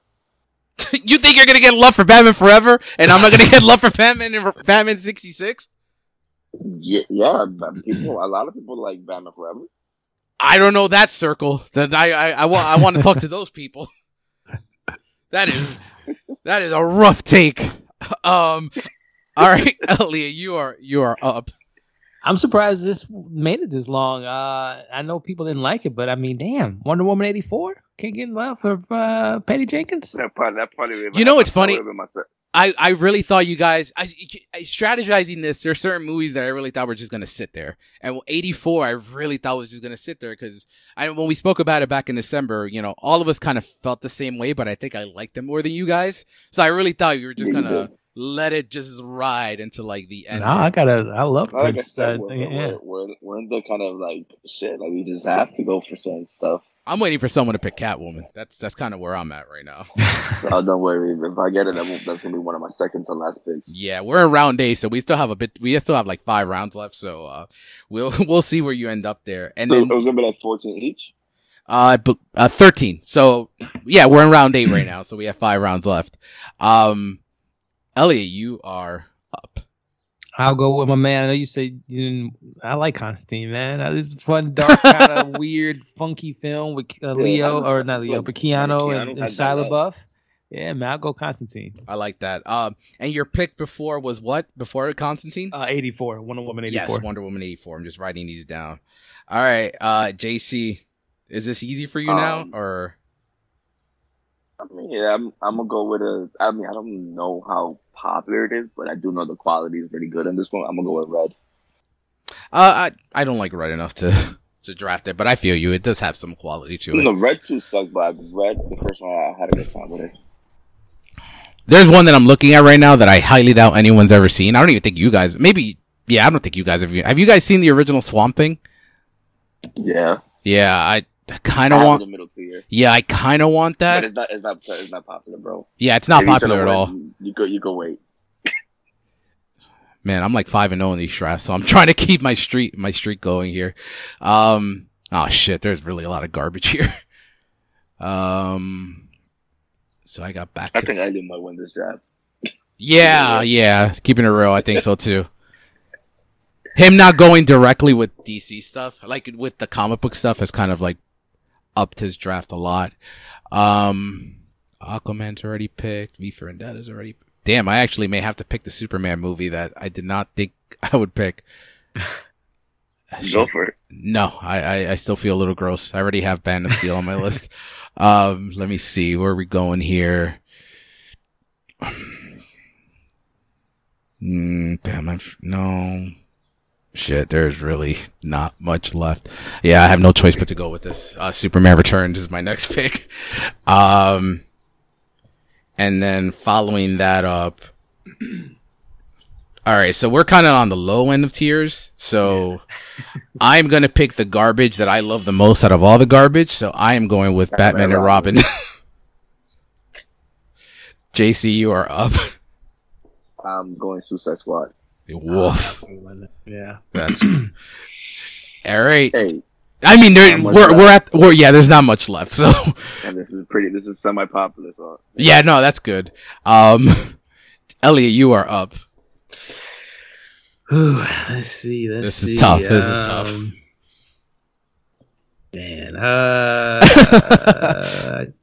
you think you're gonna get love for Batman Forever, and I'm not gonna get love for Batman and Batman '66? Yeah, yeah. People, a lot of people like Batman Forever. I don't know that circle. That I I, I want I want to talk to those people. That is that is a rough take. Um, all right, Elliot, you are you are up. I'm surprised this made it this long. Uh, I know people didn't like it, but I mean, damn, Wonder Woman '84 can't get love for uh, Patty Jenkins. That probably, that probably would've You know been- what's funny? would've been my se- I, I really thought you guys I, I strategizing this. There are certain movies that I really thought were just gonna sit there, and 84 I really thought was just gonna sit there because I when we spoke about it back in December, you know, all of us kind of felt the same way, but I think I liked them more than you guys. So I really thought you were just Yeah, gonna did. Let it just ride until like the end. Nah, I gotta, I love Like I said, we're, yeah. we're, we're, we're in the kind of like shit. Like we just have to go for some stuff. I'm waiting for someone to pick Catwoman. That's that's kind of where I'm at right now. Oh, don't worry. If I get it, that's gonna be one of my second to last picks. Yeah, we're in round eight, so we still have a bit. We still have like five rounds left, so uh, we'll we'll see where you end up there. And So then it was gonna be like fourteen each. uh, uh, thirteen. So yeah, we're in round eight right now, so we have five rounds left. Um, Elliot, you are up. I'll go with my man. I know you said you didn't. I like Constantine, man. This is fun, dark, kind of weird, funky film with uh, Leo that or not Leo, look, but Keanu, Keanu and, and had Shia LaBeouf. Yeah, man, I'll go Constantine. I like that. Um, and your pick before was what? Before Constantine? Uh, 84, Wonder Woman 84. yes, Wonder Woman eighty four. I'm just writing these down. All right, uh, JC, is this easy for you now, Um, or I mean, yeah, I'm, I'm gonna go with a. I mean, I don't know how popular it is, but I do know the quality is pretty good in this one. I'm gonna go with Red. uh, I I don't like Red enough to to draft it, but I feel you. It does have some quality to it. The Red two sucks, but Red the first one I had a good time with it. There's one that I'm looking at right now that I highly doubt anyone's ever seen. I don't even think you guys. Maybe. Yeah, I don't think you guys have. Have you guys seen the original Swamp Thing? Yeah, Yeah, I kind I of want. the middle tier, Yeah, I kind of want but that. it's not. It's not. It's not popular, bro. Yeah, it's not If popular at all. You go. You go wait. Man, I'm like five and zero in these drafts, so I'm trying to keep my street, my streak going here. Um, oh shit, there's really a lot of garbage here. Um, so I got back. I think Elliot might win this draft. yeah, yeah, keeping it real, I think so too. Him not going directly with DC stuff, like with the comic book stuff, is kind of like upped his draft a lot. Um, Aquaman's already picked. V for Vendetta's already. Damn, I actually may have to pick the Superman movie that I did not think I would pick. Go for it. No, I, I, I still feel a little gross. I already have Man of Steel on my list. Um, let me see. Where are we going here? Mm, damn, I'm, no. Shit, there's really not much left. Yeah, I have no choice but to go with this. Uh, Superman Returns is my next pick. Um, and then following that up, all right, so we're kind of on the low end of tiers. So I'm going to pick the garbage that I love the most out of all the garbage. So I am going with Batman, Batman and Robin. Robin. JC, you are up. I'm going Suicide Squad. Woof. Yeah. That's all right. Hey, I mean, there, we're we're at we're yeah. There's not much left. So and this is pretty. This is semi-popular, so yeah, no, that's good. Um, Elliot, you are up. Whew, let's see. Let's This is see. tough, this is tough. Um, Man, uh,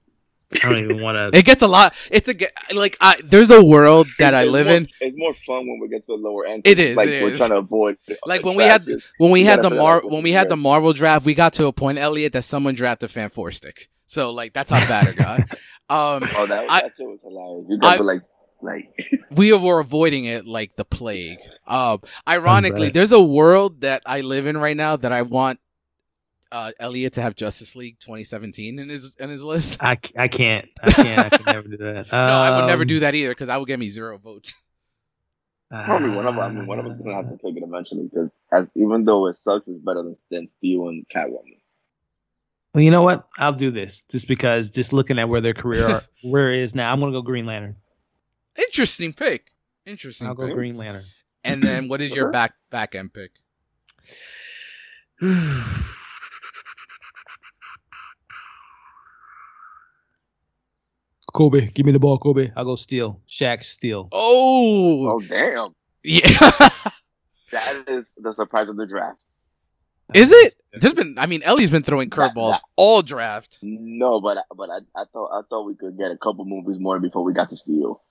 I don't even want to. It gets a lot. It's a like I, there's a world that I live more- in. It's more fun when we get to the lower end. It is, Like it we're is. trying to avoid. Like when we had when we You had the Mar when we had the. Marvel draft, we got to a point, Elliot, that someone drafted Fan Four Stick. So like that's how bad it got. Um, Oh, that, I- that shit was hilarious. You guys I- were like, like, we were avoiding it like the plague. Um, ironically, there's a world that I live in right now that I want uh, Elliot to have Justice League 2017 in his in his list. I, I can't. I can't. I can never do that. no, I would never Um, do that either because that would get me zero votes. probably one of. I mean, one of us is gonna have to pick it eventually because, as even though it sucks, it's better than than Steel and Catwoman. Well, you know what? I'll do this just because. Just looking at where their career are, where it is now, I'm gonna go Green Lantern. Interesting pick. Interesting. I'll go. Green Lantern. And then what is your back back end pick? Kobe, give me the ball, Kobe. I'll go Steel. Shaq Steel. Oh, Oh damn! yeah. That is the surprise of the draft. is it? There's been. I mean, Ellie's been throwing curveballs all draft. No, but but I, I thought I thought we could get a couple movies more before we got to Steel.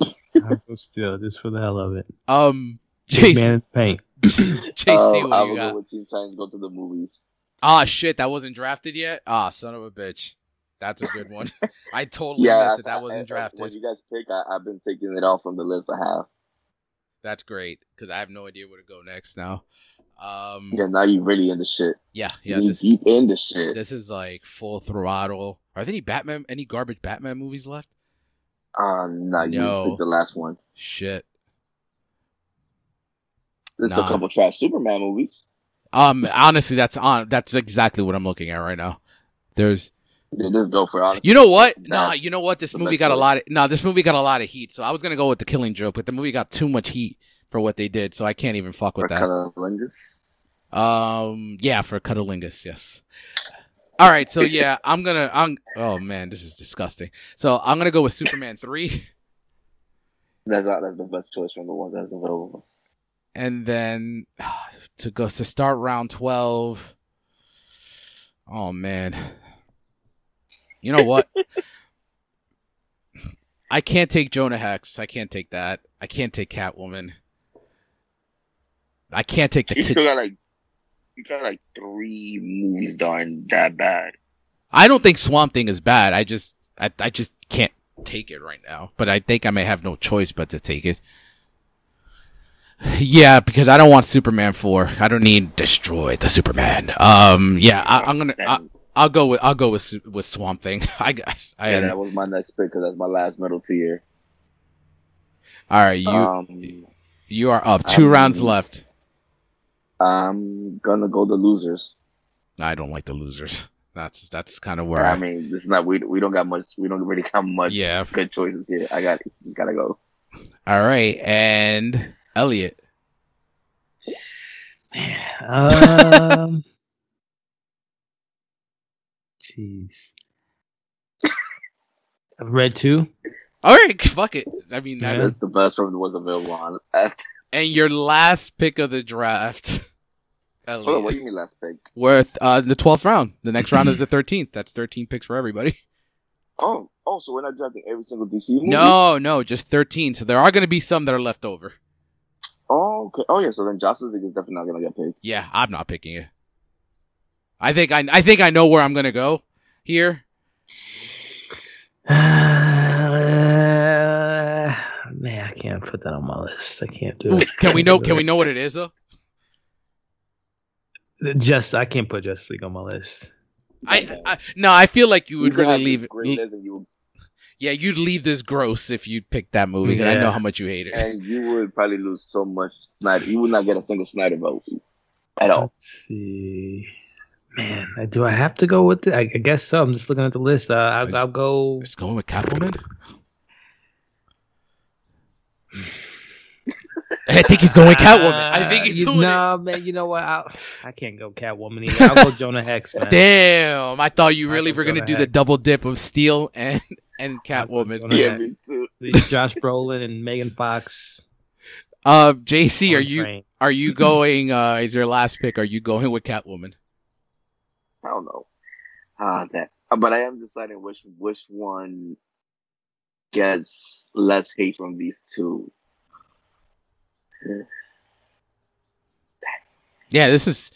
I'll go Steel just for the hell of it. Um, Big JC, man in paint. JC, Um, what I you will got? go with Teen Titans Go to the movies. Ah, shit, that wasn't drafted yet. Ah, son of a bitch. That's a good one. I totally Yeah, missed it. That I- wasn't drafted. When you guys pick, I, I've been taking it off from the list I have. That's great because I have no idea where to go next now. Um, Yeah, now you're really in the shit. yeah, yeah. you This, deep in the shit. this is like full throttle. Are there any Batman, any garbage Batman movies left? Uh, nah, you picked the last one. Shit. There's Nah. a couple trash Superman movies. Um, honestly, that's on. That's exactly what I'm looking at right now. There's, Yeah, just go for it. You know what? Nah, you know what? This movie got a lot of. No, this movie got a lot of heat. So I was gonna go with the Killing Joke, but the movie got too much heat for what they did. So I can't even fuck for with that. Cunnilingus. Um, yeah, for Cuddlingus, yes. All right, so yeah, I'm gonna. I'm. Oh man, this is disgusting. So I'm gonna go with Superman three, That's uh, that's the best choice from the ones that's available. and then to go to start round twelve. Oh man, you know what? I can't take Jonah Hex. I can't take that. I can't take Catwoman. I can't take the You kid. still got like you got like three movies aren't that bad. I don't think Swamp Thing is bad. I just, I, I just can't take it right now. But I think I may have no choice but to take it. Yeah, because I don't want Superman four. I don't need destroy the Superman. Um, yeah, I, I'm gonna, I, I'll go with, I'll go with with Swamp Thing. I, I, yeah, that was my next pick because that's my last middle tier. all right, you, um, you are up. Two um, rounds left. I'm gonna go the losers. I don't like the losers. That's that's kind of where I I, mean, this is not we we don't got much. We don't really got much. Yeah. good choices here. I got just gotta go. All right, and Elliot. Um. Jeez. I've read two. All right, fuck it. I mean, that Yeah. That's the best from was available on. After, And your last pick of the draft. Hold on, what do you mean last pick? Worth uh, the twelfth round. The next round is the thirteenth. That's thirteen picks for everybody. Oh, oh, so we're not drafting every single DC movie? No, no, just thirteen. So there are going to be some that are left over. Oh, okay. Oh, yeah. So then Justice League is definitely not gonna get picked. Yeah, I'm not picking it. I think I I think I know where I'm going to go here. Uh, man, I can't put that on my list. I can't do it. can we know? Can we know what it is though? Just I can't put Justice League on my list. I, I no, I feel like you would could really leave it. Great list and you Yeah, you'd leave this gross if you picked that movie, because I know how much you hate it. and you would probably lose so much Snyder. You would not get a single Snyder vote at all. Let's see. Man, do I have to go with it? I, I guess so. I'm just looking at the list. Uh, I'll, Is- I'll go. It's going with Catwoman. I think he's going with Catwoman. I think he's Uh, you, doing No, man. You know what? I'll, I can't go Catwoman either. I'll go Jonah Hex, man. Damn, I thought you really were gonna Jonah do the double dip of Steel and and Catwoman. Yeah, Hex. me too. Josh Brolin and Megan Fox. Uh, JC, are on you are you going? Uh, is your last pick? Are you going with Catwoman? I don't know. Ah, that. But I am deciding which which one gets less hate from these two. Yeah, this is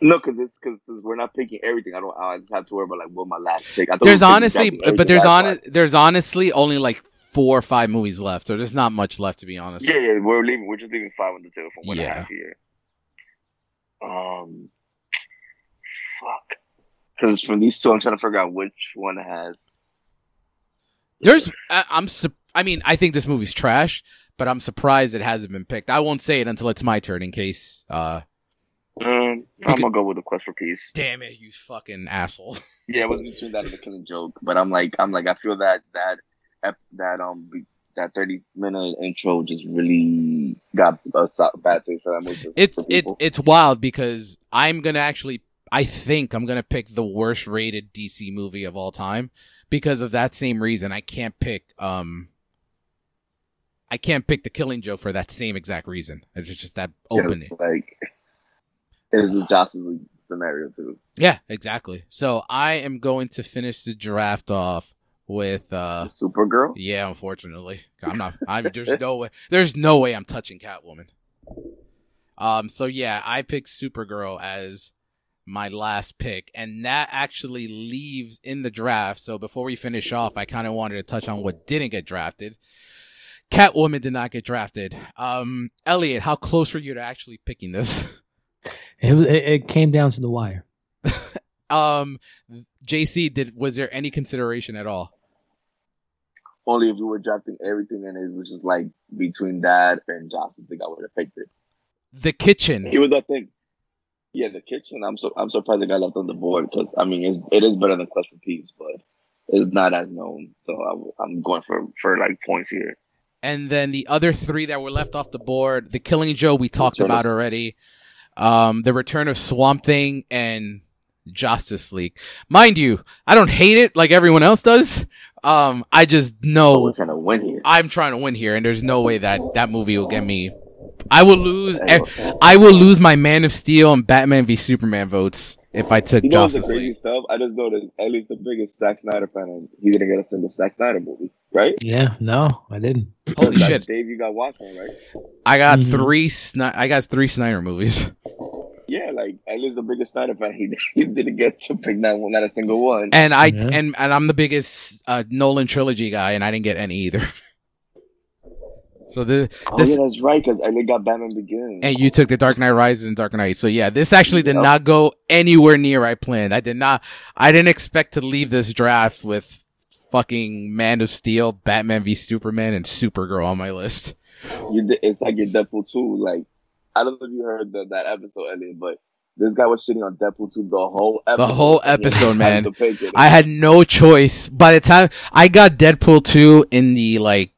No, because it's because we're not picking everything. I don't. I just have to worry about like what my last pick. I there's honestly, but there's on there's honestly only like four or five movies left, so there's not much left to be honest. Yeah, yeah. We're leaving. We're just leaving five on the table for one and a half here. Um, fuck. Because from these two, I'm trying to figure out which one has. There's, I, I'm, su- I mean, I think this movie's trash, but I'm surprised it hasn't been picked. I won't say it until it's my turn, in case. uh Um, I'm gonna go with the Quest for Peace. Damn it, you fucking asshole! Yeah, it was between that and the Killing Joke, but I'm like, I'm like, I feel that that that um that 30 minute intro just really got a bad taste for that movie. for- It's it it's wild because I'm gonna actually, I think I'm gonna pick the worst rated DC movie of all time because of that same reason. I can't pick, um, I can't pick the Killing Joke for that same exact reason. It's just that Yeah, opening. like it's a Justice League scenario too. Yeah, exactly. So I am going to finish the draft off with uh Supergirl. yeah, unfortunately. I'm not I'm there's no way there's no way I'm touching Catwoman. Um so yeah, I picked Supergirl as my last pick and that actually leaves in the draft. So before we finish off, I kind of wanted to touch on what didn't get drafted. Catwoman did not get drafted. Um Elliot, how close were you to actually picking this? It, was- it, it came down to the wire. Um, JC, did was there any consideration at all? Only if you were drafting everything and it was just like between that and Justice League, I would have picked it. The kitchen. It was that thing. Yeah, the kitchen. I'm so I'm surprised it got left on the board because I mean it's, it is better than Quest for Peace, but it's not as known. So I, am going for for like points here. And then the other three that were left off the board, the Killing Joke we talked Return about of- already. Um, the Return of Swamp Thing and Justice League. Mind you, I don't hate it like everyone else does. Um, I just know we're trying to win here. I'm trying to win here, and there's no way that that movie will get me. I will lose. I will lose my Man of Steel and Batman v Superman votes if I took You know what's the Justice crazy League. stuff? I just know that Ellie's the biggest Zack Snyder fan, and he didn't get a single Zack Snyder movie, right? Yeah, no, I didn't. Holy shit! Dave, you got Watchmen, right? I got Mhm. three. Sni- I got three Snyder movies. Yeah, like Ellie's the biggest Snyder fan. He, he didn't get to pick that one not a single one. And I Yeah. and and I'm the biggest uh, Nolan trilogy guy, and I didn't get any either. so the oh this yeah, that's right, because Ellie got Batman Begins. and you took the Dark Knight Rises and Dark Knight. So yeah, this actually did Yep. not go anywhere near I planned. I did not. I didn't expect to leave this draft with fucking Man of Steel, Batman v Superman, and Supergirl on my list. you it's like your Deadpool 2. Like, I don't know if you heard the, that episode, Elliot, but this guy was shitting on Deadpool 2 the whole episode. whole and he had episode, man. to pick it. I had no choice. By the time I got Deadpool two in the like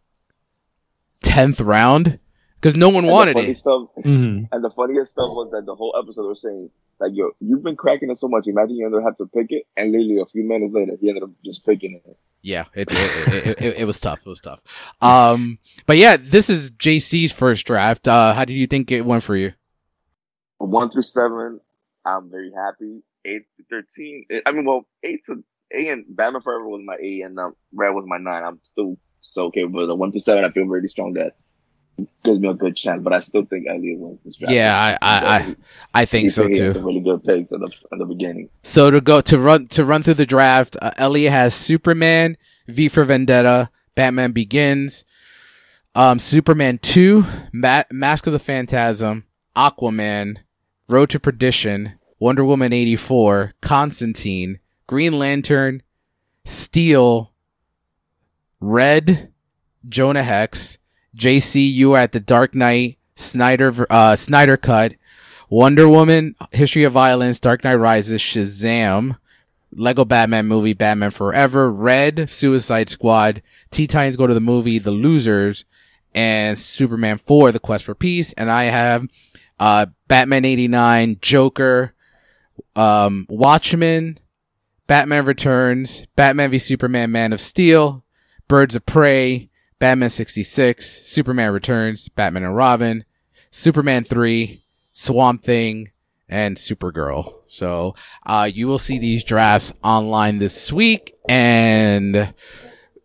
tenth round, because no one And wanted funny it. Stuff, hmm and the funniest stuff was that the whole episode was saying, like, yo, you've been cracking it so much. Imagine you ended up having to pick it, and literally a few minutes later, he ended up just picking it. Yeah, it it, it, it it was tough. It was tough. Um, but yeah, this is JC's first draft. Uh, how did you think it went for you? one through seven, I'm very happy. Eight to thirteen, I mean, well, eight to eight and Batman Forever was my eight, and um, Red was my nine. I'm still so okay but the one through seven. I feel really strong that gives me a good chance, but I still think Elliot wins this draft. Yeah, I I I, I think He- so too. Some really good picks at the at the beginning. So to go to run to run through the draft, uh, Elliot has Superman, V for Vendetta, Batman Begins, um, Superman two, Ma- Mask of the Phantasm, Aquaman, Road to Perdition, Wonder Woman eighty four, Constantine, Green Lantern, Steel, Red, Jonah Hex, JC. You are at the Dark Knight, Snyder uh, Snyder Cut, Wonder Woman, History of Violence, Dark Knight Rises, Shazam, Lego Batman movie, Batman Forever, Red, Suicide Squad, Teen Titans Go to the Movie, The Losers, and Superman 4, The Quest for Peace. And I have, uh, Batman 89, Joker, um, Watchmen, Batman Returns, Batman v Superman, Man of Steel, Birds of Prey, Batman 66, Superman Returns, Batman and Robin, Superman 3, Swamp Thing, and Supergirl. So, uh, you will see these drafts online this week and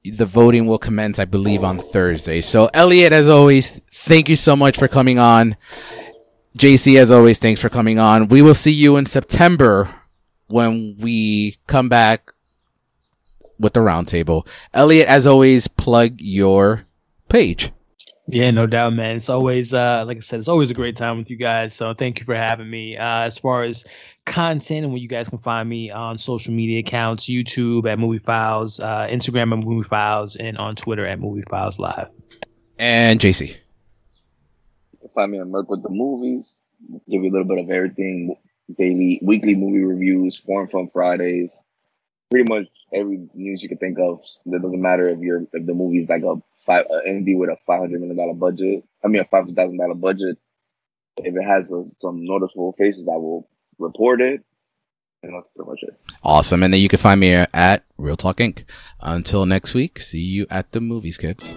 the voting will commence, I believe, on Thursday. So, Elliot, as always, thank you so much for coming on. JC, as always, thanks for coming on. We will see you in September when we come back with the roundtable. Elliot, as always, plug your page. Yeah, no doubt, man. It's always, uh, like I said, it's always a great time with you guys. So thank you for having me. Uh, as far as content and where you guys can find me on social media accounts, YouTube at Movie Files, uh, Instagram at Movie Files, and on Twitter at Movie Files Live. And JC. You can find me on Merc with the movies. Give you a little bit of everything. Daily, weekly movie reviews, foreign film Fridays. Pretty much every news you can think of. It doesn't matter if you're if the movie's like a five uh, indie with a five hundred million dollar budget. I mean a five thousand dollar budget. If it has uh some noticeable faces, I will report it. And that's pretty much it. Awesome. And then you can find me at Real Talk Inc. Until next week, see you at the movies, kids.